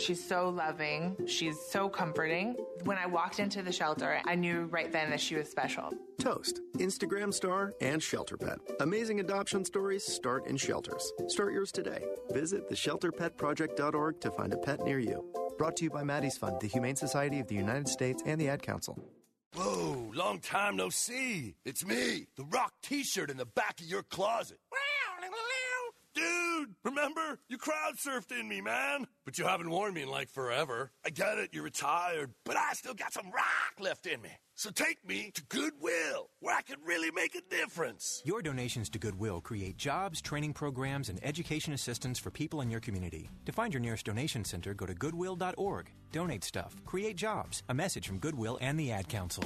She's so loving. She's so comforting. When I walked into the shelter, I knew right then that she was special. Toast, Instagram star, and shelter pet. Amazing adoption stories start in shelters. Start yours today. Visit theshelterpetproject.org to find a pet near you. Brought to you by Maddie's Fund, the Humane Society of the United States, and the Ad Council. Whoa, long time no see. It's me, the rock t shirt in the back of your closet. Dude, remember? You crowd surfed in me, man. But you haven't worn me in like forever. I get it, you're retired, but I still got some rock left in me. So take me to Goodwill, where I can really make a difference. Your donations to Goodwill create jobs, training programs, and education assistance for people in your community. To find your nearest donation center, go to goodwill.org. Donate stuff, create jobs. A message from Goodwill and the Ad Council.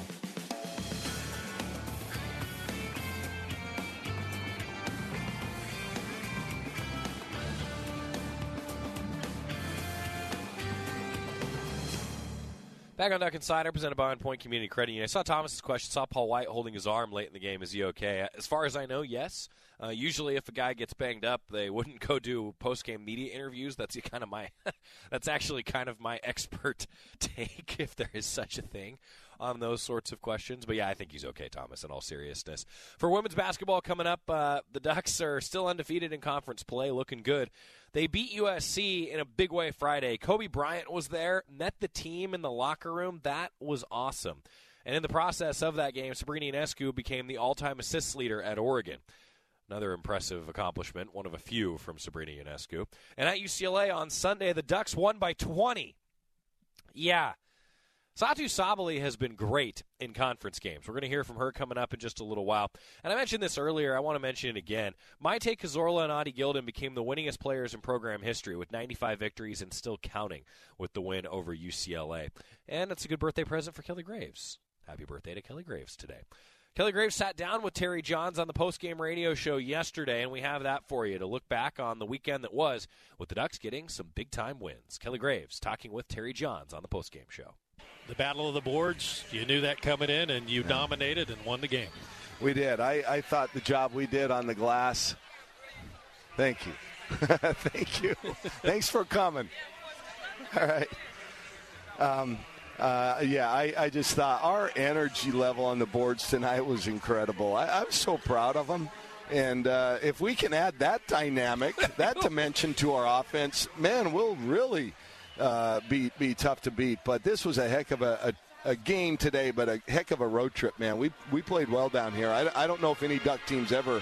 Back on Duck Insider, presented by On Point Community Credit Union. I saw Thomas's question. Saw Paul White holding his arm late in the game. Is he okay? As far as I know, yes. Uh, usually, if a guy gets banged up, they wouldn't go do post game media interviews. That's kind of my. that's actually kind of my expert take, if there is such a thing, on those sorts of questions. But yeah, I think he's okay, Thomas. In all seriousness, for women's basketball coming up, uh, the Ducks are still undefeated in conference play, looking good. They beat USC in a big way Friday. Kobe Bryant was there, met the team in the locker room. That was awesome. And in the process of that game, Sabrina Ionescu became the all-time assists leader at Oregon. Another impressive accomplishment, one of a few from Sabrina Ionescu. And at UCLA on Sunday, the Ducks won by 20. Yeah. Satou Sabally has been great in conference games. We're going to hear from her coming up in just a little while. And I mentioned this earlier. I want to mention it again. Maite Cazorla and Oti Gildon became the winningest players in program history with 95 victories and still counting with the win over UCLA. And it's a good birthday present for Kelly Graves. Happy birthday to Kelly Graves today. Kelly Graves sat down with Terry Johns on the postgame radio show yesterday, and we have that for you to look back on the weekend that was with the Ducks getting some big time wins. Kelly Graves talking with Terry Johns on the postgame show. The battle of the boards, you knew that coming in, and you dominated and won the game. We did. I, I thought the job we did on the glass. Thank you. Thank you. Thanks for coming. All right. Um, uh, yeah, I, I, just thought our energy level on the boards tonight was incredible. I, am so proud of them. And uh, if we can add that dynamic, that dimension to our offense, man, we'll really uh, be, be tough to beat. But this was a heck of a, a, a, game today, but a heck of a road trip, man. We, we played well down here. I, I don't know if any Duck teams ever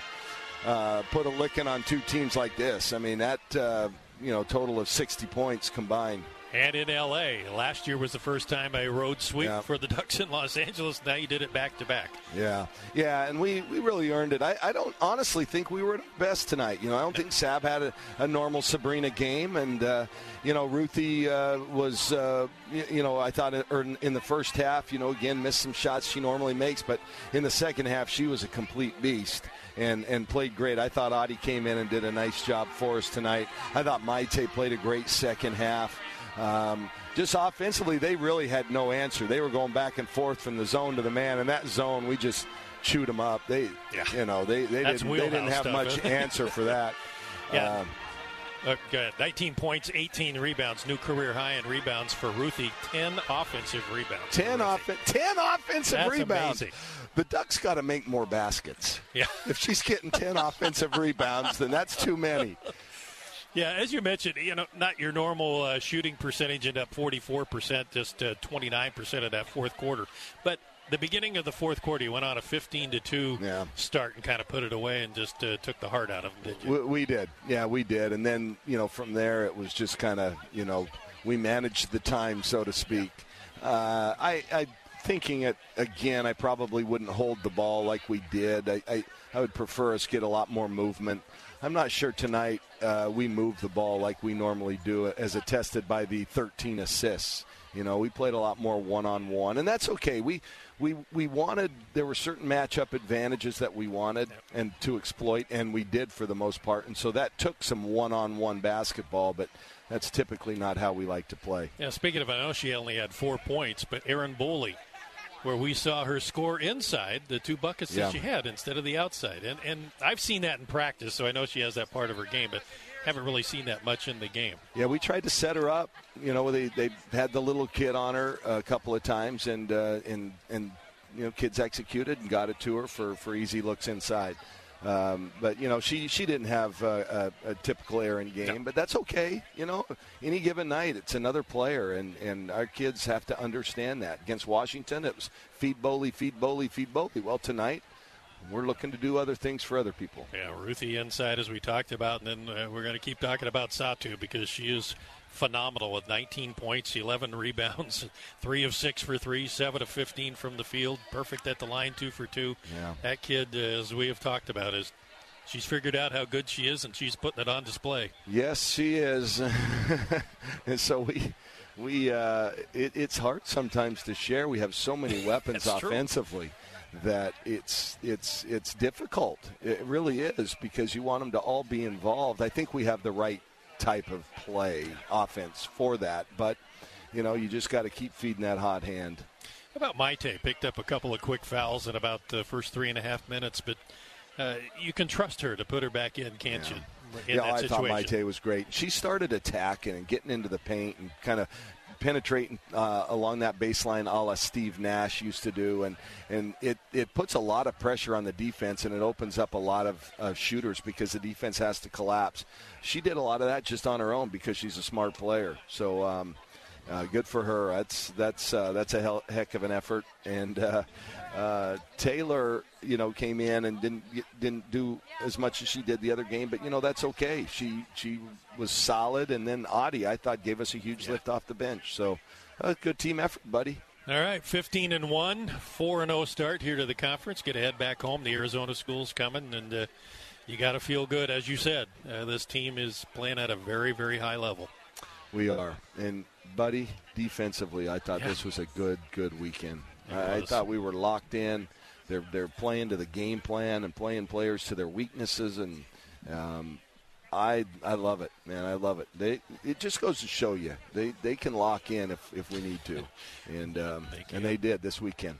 uh, put a licking on two teams like this. I mean, that, uh, you know, total of 60 points combined and in LA. Last year was the first time a road sweep yeah. for the Ducks in Los Angeles. Now you did it back to back. Yeah, yeah, and we, we really earned it. I, I don't honestly think we were the best tonight. You know, I don't think Sab had a, a normal Sabrina game, and uh, you know, Ruthy uh, was uh, you, you, know I thought in, in the first half, you know, again missed some shots she normally makes, but in the second half she was a complete beast and, and played great. I thought Oti came in and did a nice job for us tonight. I thought Maite played a great second half. Um, just offensively, they really had no answer. They were going back and forth from the zone to the man, and that zone we just chewed them up. They, yeah. you know, they they didn't, they didn't have stuff, much answer for that. yeah. Um, Uh, good. 19 points, 18 rebounds, new career high in rebounds for Ruthy. 10 offensive rebounds. 10, off- 10 offensive That's rebounds. amazing. The Ducks got to make more baskets. Yeah. If she's getting 10 offensive rebounds, then that's too many. Yeah, as you mentioned, you know, not your normal uh, shooting percentage, ended up 44%, just uh, 29% of that fourth quarter. But the beginning of the fourth quarter, you went on a 15 to 2 start and kind of put it away and just uh, took the heart out of them, did you? We, we did. Yeah, we did. And then, you know, from there, it was just kind of, you know, we managed the time, so to speak. Uh, I, I, thinking it again, I probably wouldn't hold the ball like we did. I, I, I would prefer us get a lot more movement. I'm not sure tonight uh, we moved the ball like we normally do, as attested by the 13 assists. You know, we played a lot more one-on-one, and that's okay. We we we wanted there were certain matchup advantages that we wanted and to exploit, and we did for the most part. And so that took some one-on-one basketball, but that's typically not how we like to play. Yeah, speaking of, I know she only had four points, but Erin Boley, where we saw her score inside the two buckets Yeah. that she had instead of the outside. And, and I've seen that in practice, so I know she has that part of her game, but haven't really seen that much in the game. Yeah, we tried to set her up. You know, they they had the little kid on her a couple of times, and uh, and and you know, kids executed and got it to her for for easy looks inside. Um, but you know, she she didn't have a, a, a typical Erin game, but that's okay. You know, any given night, it's another player, and and our kids have to understand that. Against Washington, it was feed Boley, feed Boley, feed Boley. Well, tonight. We're looking to do other things for other people. Yeah, Ruthy inside as we talked about, and then uh, we're going to keep talking about Satou because she is phenomenal with 19 points, 11 rebounds, three of six for three, seven of 15 from the field, perfect at the line, two for two. Yeah. That kid, uh, as we have talked about, is she's figured out how good she is, and she's putting it on display. Yes, she is. and so we, we, uh, it, it's hard sometimes to share. We have so many weapons That's true. offensively that it's it's it's difficult. It really is because you want them to all be involved. I think we have the right type of play offense for that, but you know you just got to keep feeding that hot hand. How about Maite? Picked up a couple of quick fouls in about the first three and a half minutes, but uh, you can trust her to put her back in, can't you? In yeah, I thought. Maite was great. She started attacking and getting into the paint and kind of penetrating uh, along that baseline, a la Steve Nash used to do, and and it it puts a lot of pressure on the defense and it opens up a lot of uh, shooters because the defense has to collapse. She did a lot of that just on her own because she's a smart player. So. Um, uh, good for her. That's that's uh, that's a hell, heck of an effort. And uh, uh, Taylor, you know, came in and didn't didn't do as much as she did the other game, but you know that's okay. She she was solid, and then Oti, I thought, gave us a huge lift off the bench. So, uh, good team effort, buddy. All right, 15 and 1, 4 and 0 start here to the conference. Get to head back home. The Arizona school's coming, and uh, you got to feel good. As you said, uh, this team is playing at a very, very high level. We are, and buddy, defensively, I thought Yeah. this was a good good weekend. I, I thought we were locked in. They're they're playing to the game plan and playing players to their weaknesses, and um, I I love it, man. I love it. They it just goes to show you they they can lock in if if we need to, and um, and they did this weekend.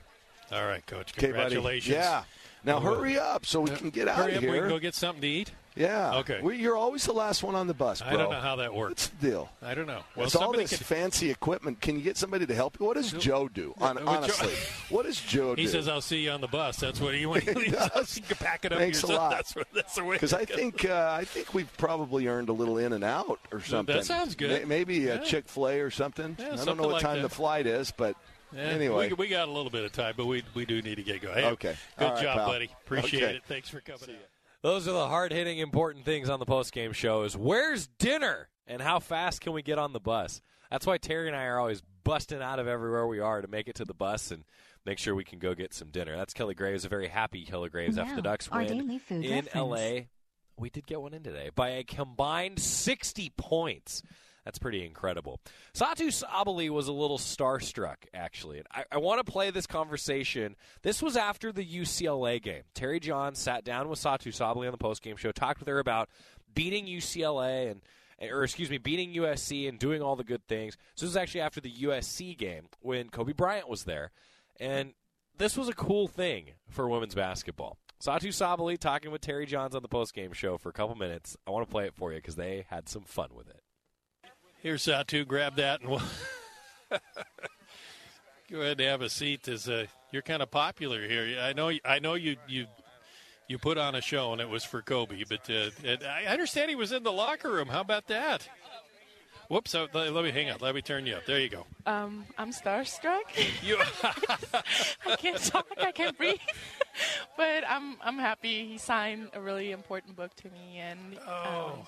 All right, Coach. Okay. Congratulations. Yeah. Now hurry up so we can get hurry out up, of We here. can go get something to eat. Yeah. Okay. We, you're always the last one on the bus, bro. I don't know how that works. What's the deal? I don't know. Well, it's all this could- fancy equipment. Can you get somebody to help you? What does Joe do? Hon- Uh, Joe- honestly, what does Joe do? He says, "I'll see you on the bus." That's what he, he does. You can pack it up Thanks a lot. That's, what, that's the way. Because I think uh, I think we've probably earned a little in and out or something. That sounds good. May- maybe a Yeah. Chick Fil A or something. Yeah, I don't something know what like time that. the flight is, but Yeah, anyway. we, we got a little bit of time, but we we do need to get going. Hey, Okay. good right, job, pal. buddy. Appreciate Okay. it. Thanks for coming. Those are the hard hitting, important things on the post game show is where's dinner and how fast can we get on the bus? That's why Terry and I are always busting out of everywhere we are to make it to the bus and make sure we can go get some dinner. That's Kelly Graves, a very happy Kelly Graves after the Ducks win in reference. LA. We did get one in today by a combined 60 points. That's pretty incredible. Satou Sabally was a little starstruck, actually. And I, I want to play this conversation. This was after the UCLA game. Terry John sat down with Satou Sabally on the postgame show, talked with her about beating UCLA and or excuse me, beating USC and doing all the good things. So this was actually after the USC game when Kobe Bryant was there. And this was a cool thing for women's basketball. Satou Sabally talking with Terry Johns on the postgame show for a couple minutes. I want to play it for you because they had some fun with it. Here's Satou. Grab that and we'll go ahead and have a seat. As uh, you're kind of popular here, I know. I know you you you put on a show and it was for Kobe, but uh, I understand he was in the locker room. How about that? Whoops! Uh, let, let me hang on. Let me turn you up. There you go. Um, I'm starstruck. You, I can't talk. I can't breathe. but I'm I'm happy. He signed a really important book to me, and Oh. um,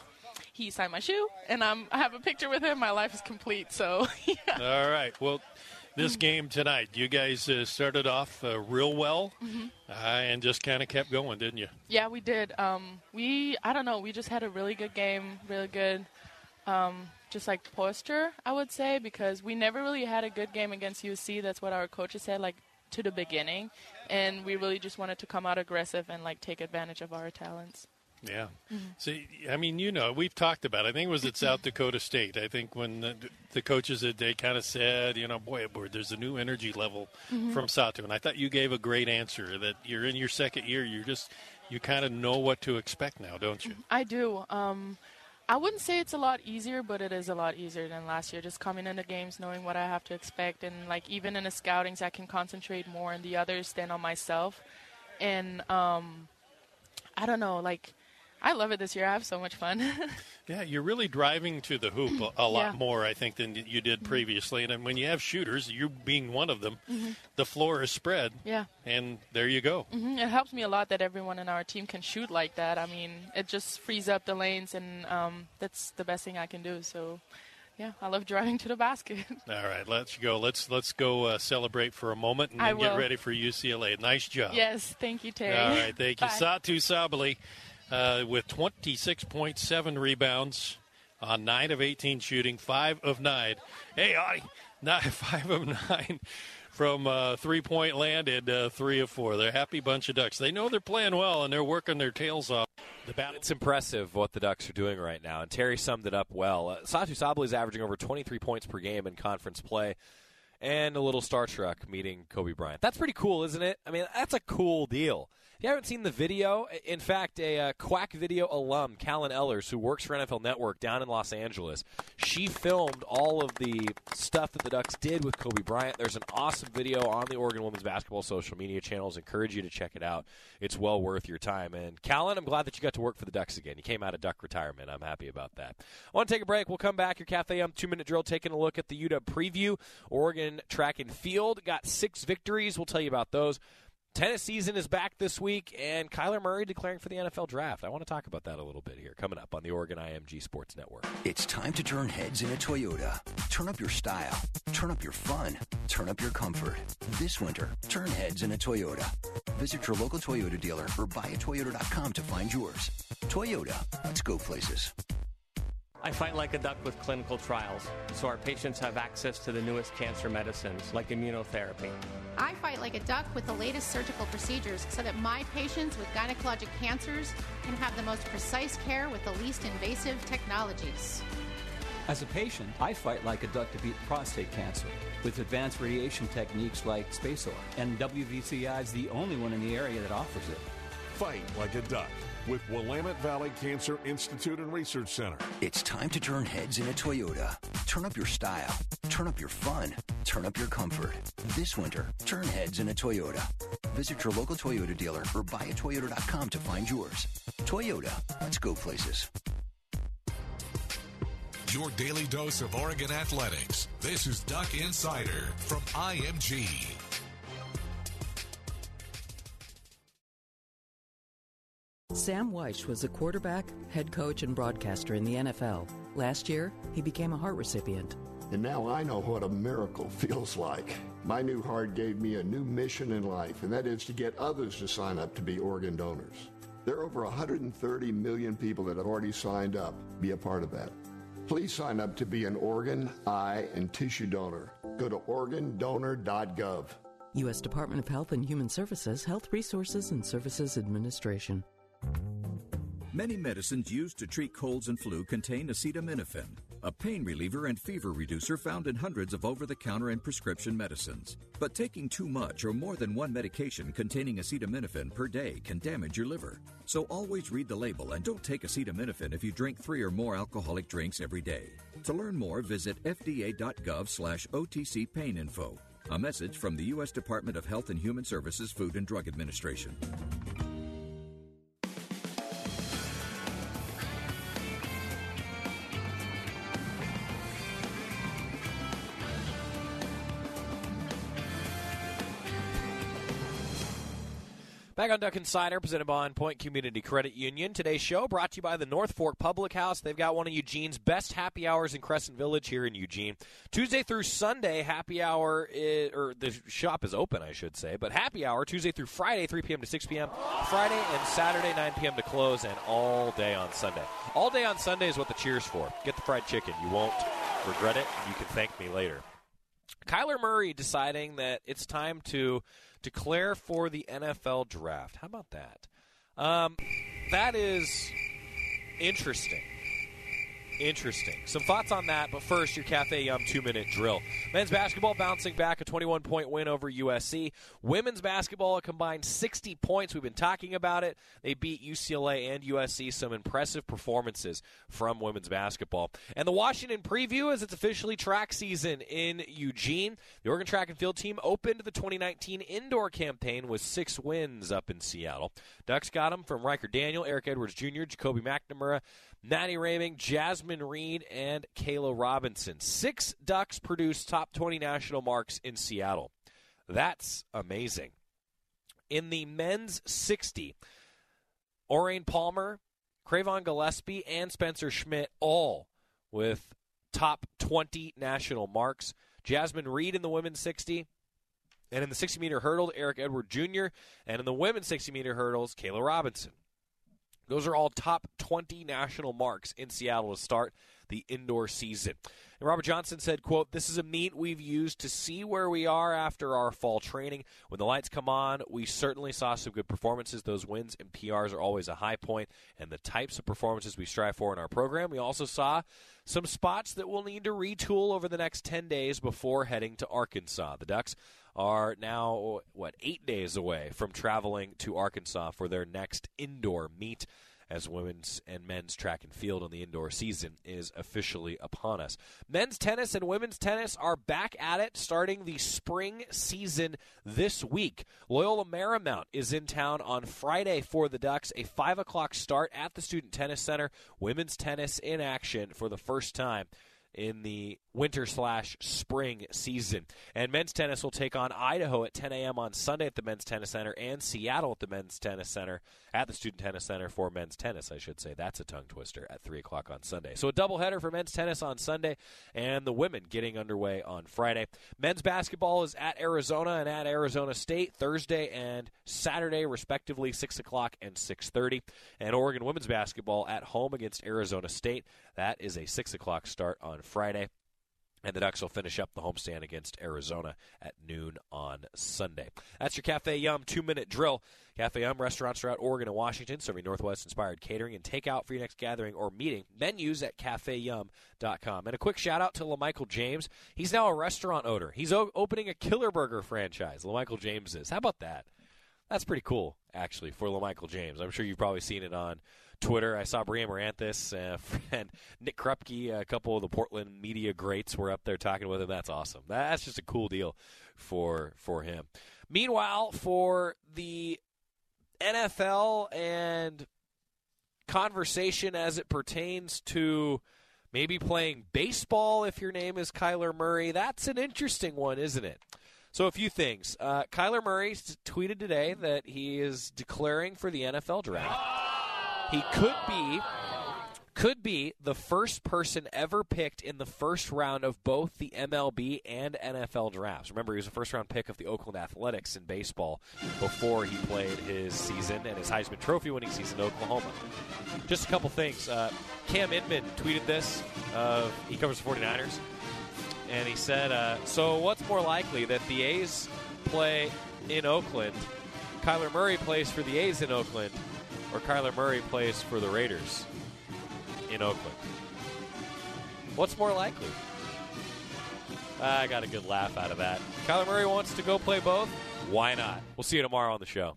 he signed my shoe, and I'm I have a picture with him. My life is complete. So yeah. All right. Well, this game tonight, you guys uh, started off uh, real well Mhm. uh, and just kind of kept going, didn't you? Yeah, we did. Um, we I don't know. We just had a really good game, really good, um, just like posture, I would say, because we never really had a good game against UC. That's what our coaches said, like to the beginning, and we really just wanted to come out aggressive and like take advantage of our talents. Yeah. Mhm. See, I mean, you know, we've talked about. It. I think it was at South Dakota State. I think when the, the coaches had, they kind of said, you know, boy, there's a new energy level Mhm. from Satou, and I thought you gave a great answer. That you're in your second year. You're just you kind of know what to expect now, don't you? I do. Um, I wouldn't say it's a lot easier, but it is a lot easier than last year. Just coming into games, knowing what I have to expect, and like even in the scoutings, I can concentrate more on the others than on myself. And um, I don't know, like I love it this year. I have so much fun. Yeah, you're really driving to the hoop a, a lot Yeah. more, I think, than you did previously. And when you have shooters, you being one of them, Mhm. the floor is spread. Yeah. And there you go. hmm It helps me a lot that everyone in our team can shoot like that. I mean, it just frees up the lanes, and um, that's the best thing I can do. So, yeah, I love driving to the basket. All right, let's go. Let's let's go uh, celebrate for a moment and then get ready for UCLA. Nice job. yes, thank you, Terry. All right, thank you. Satou Sabally uh, with 26.7 rebounds on 9 of 18 shooting, 5 of 9. Hey, not 5 of 9 from uh, three point land and uh, 3 of 4. They're a happy bunch of Ducks. They know they're playing well and they're working their tails off. The. It's impressive what the Ducks are doing right now, and Terry summed it up well. Uh, Satou Sabally is averaging over 23 points per game in conference play, and a little starstruck meeting Kobe Bryant. That's pretty cool, isn't it? I mean, that's a cool deal. If you haven't seen the video, in fact, a uh, Quack Video alum, Callan Ellers, who works for NFL Network down in Los Angeles, she filmed all of the stuff that the Ducks did with Kobe Bryant. There's an awesome video on the Oregon Women's Basketball social media channels. Encourage you to check it out. It's well worth your time. And Callan, I'm glad that you got to work for the Ducks again. You came out of Duck retirement. I'm happy about that. I want to take a break. We'll come back. Your Cafe Yum two minute drill, taking a look at the UW preview. Oregon track and field got six victories. We'll tell you about those. Tennis season is back this week, and Kyler Murray declaring for the NFL draft. I want to talk about that a little bit here, coming up on the Oregon IMG Sports Network. It's time to turn heads in a Toyota. Turn up your style, turn up your fun, turn up your comfort. This winter, turn heads in a Toyota. Visit your local Toyota dealer or buyatoyota.com to find yours. Toyota, let's go places. I fight like a duck with clinical trials, so our patients have access to the newest cancer medicines like immunotherapy. I fight like a duck with the latest surgical procedures so that my patients with gynecologic cancers can have the most precise care with the least invasive technologies. As a patient, I fight like a duck to beat prostate cancer with advanced radiation techniques like SpaceOAR, and WVCI is the only one in the area that offers it. Fight like a duck with Willamette Valley Cancer Institute and Research Center. It's time to turn heads in a Toyota. Turn up your style, turn up your fun, turn up your comfort. This winter, turn heads in a Toyota. Visit your local Toyota dealer or buyatoyota.com to find yours. Toyota, let's go places. Your daily dose of Oregon athletics. This is Duck Insider from IMG. Sam Wyche was a quarterback, head coach, and broadcaster in the NFL. Last year, he became a heart recipient. And now I know what a miracle feels like. My new heart gave me a new mission in life, and that is to get others to sign up to be organ donors. There are over 130 million people that have already signed up. Be a part of that. Please sign up to be an organ, eye, and tissue donor. Go to organdonor.gov. U.S. Department of Health and Human Services, Health Resources and Services Administration. Many medicines used to treat colds and flu contain acetaminophen. a pain reliever and fever reducer found in hundreds of over the counter and prescription medicines. But taking too much or more than one medication containing acetaminophen per day can damage your liver. So always read the label and don't take acetaminophen if you drink three or more alcoholic drinks every day. To learn more, visit fda.gov slash OTC pain info. A message from the U.S. Department of Health and Human Services Food and Drug Administration. Back on Duck Insider, presented by Point Community Credit Union. Today's show brought to you by the North Fork Public House. They've got one of Eugene's best happy hours in Crescent Village here in Eugene. Tuesday through Sunday, happy hour, is, or the shop is open, I should say, but happy hour Tuesday through Friday, 3 p.m. to 6 p.m. Friday and Saturday, 9 p.m. to close, and all day on Sunday. All day on Sunday is what the cheers for. Get the fried chicken. You won't regret it. You can thank me later. Kyler Murray deciding that it's time to declare for the NFL draft. How about that? Um, that is interesting. Interesting. Some thoughts on that, but first, your Cafe Yum two minute drill. Men's basketball bouncing back, a 21 point win over USC. Women's basketball, a combined 60 points. We've been talking about it. They beat UCLA and USC. Some impressive performances from women's basketball. And the Washington preview as it's officially track season in Eugene. The Oregon track and field team opened the 2019 indoor campaign with six wins up in Seattle. Ducks got them from Riker Daniel, Eric Edwards Jr., Jacoby McNamara, Maddie Raming, Jasmine Reed, and Kayla Robinson. Six Ducks produced top 20 national marks in Seattle. That's amazing. In the men's 60, Orain Palmer, Cravon Gillespie, and Spencer Schmidt all with top 20 national marks. Jasmine Reed in the women's 60. And in the 60 meter hurdle, Eric Edward Jr. And in the women's 60 meter hurdles, Kayla Robinson. Those are all top 20 national marks in Seattle to start the indoor season. And Robert Johnson said, quote, This is a meet we've used to see where we are after our fall training. When the lights come on, we certainly saw some good performances. Those wins and PRs are always a high point, and the types of performances we strive for in our program. We also saw some spots that we'll need to retool over the next 10 days before heading to Arkansas. The Ducks are now, what, eight days away from traveling to Arkansas for their next indoor meet as women's and men's track and field on the indoor season is officially upon us. Men's tennis and women's tennis are back at it starting the spring season this week. Loyola Marymount is in town on Friday for the Ducks, a 5 o'clock start at the Student Tennis Center. Women's tennis in action for the first time in the winter slash spring season. And men's tennis will take on Idaho at 10 a.m. on Sunday at the Men's Tennis Center and Seattle at the Men's Tennis Center at the Student Tennis Center for men's tennis, I should say. That's a tongue twister at 3 o'clock on Sunday. So a doubleheader for men's tennis on Sunday and the women getting underway on Friday. Men's basketball is at Arizona and at Arizona State Thursday and Saturday, respectively, 6 o'clock and 6.30. And Oregon women's basketball at home against Arizona State. That is a 6 o'clock start on Friday. And the Ducks will finish up the homestand against Arizona at noon on Sunday. That's your Cafe Yum two minute drill. Cafe Yum restaurants throughout Oregon and Washington serving Northwest inspired catering and takeout for your next gathering or meeting. Menus at cafeyum.com. And a quick shout out to LaMichael James. He's now a restaurant owner. He's o- opening a Killer Burger franchise. LaMichael James is. How about that? That's pretty cool, actually, for LaMichael James. I'm sure you've probably seen it on Twitter. I saw Brian Maranthus uh, and Nick Krupke, a couple of the Portland media greats, were up there talking with him. That's awesome. That's just a cool deal for for him. Meanwhile, for the NFL and conversation as it pertains to maybe playing baseball if your name is Kyler Murray, that's an interesting one, isn't it? So, a few things. Uh, Kyler Murray tweeted today that he is declaring for the NFL draft. He could be could be the first person ever picked in the first round of both the MLB and NFL drafts. Remember, he was a first round pick of the Oakland Athletics in baseball before he played his season and his Heisman Trophy winning season in Oklahoma. Just a couple things. Uh, Cam Inman tweeted this. Uh, he covers the 49ers. And he said, uh, So, what's more likely that the A's play in Oakland, Kyler Murray plays for the A's in Oakland, or Kyler Murray plays for the Raiders in Oakland. What's more likely? I got a good laugh out of that. Kyler Murray wants to go play both. Why not? We'll see you tomorrow on the show.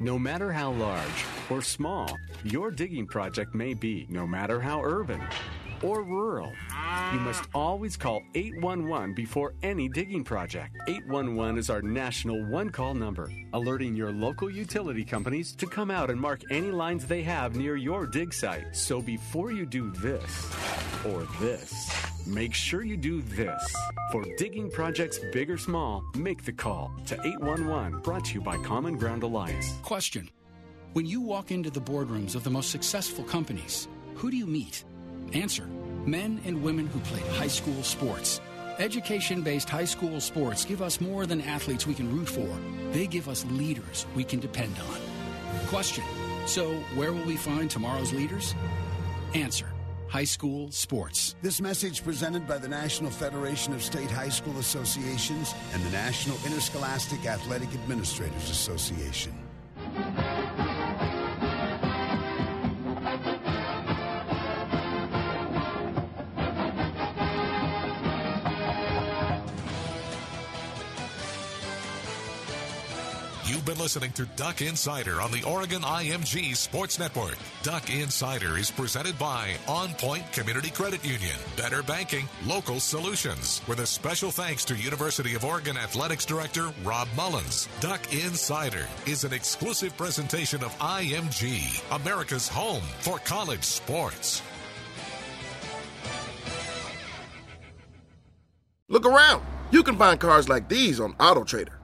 No matter how large or small your digging project may be, no matter how urban or rural, you must always call 811 before any digging project. 811 is our national one call number, alerting your local utility companies to come out and mark any lines they have near your dig site. So before you do this or this, make sure you do this. For digging projects big or small, make the call to 811, brought to you by Common Ground Alliance. Question When you walk into the boardrooms of the most successful companies, who do you meet? Answer Men and women who played high school sports. Education based high school sports give us more than athletes we can root for, they give us leaders we can depend on. Question So, where will we find tomorrow's leaders? Answer High school sports. This message presented by the National Federation of State High School Associations and the National Interscholastic Athletic Administrators Association. Listening to Duck Insider on the Oregon IMG Sports Network. Duck Insider is presented by On Point Community Credit Union, Better Banking, Local Solutions, with a special thanks to University of Oregon Athletics Director Rob Mullens. Duck Insider is an exclusive presentation of IMG, America's home for college sports. Look around. You can find cars like these on AutoTrader.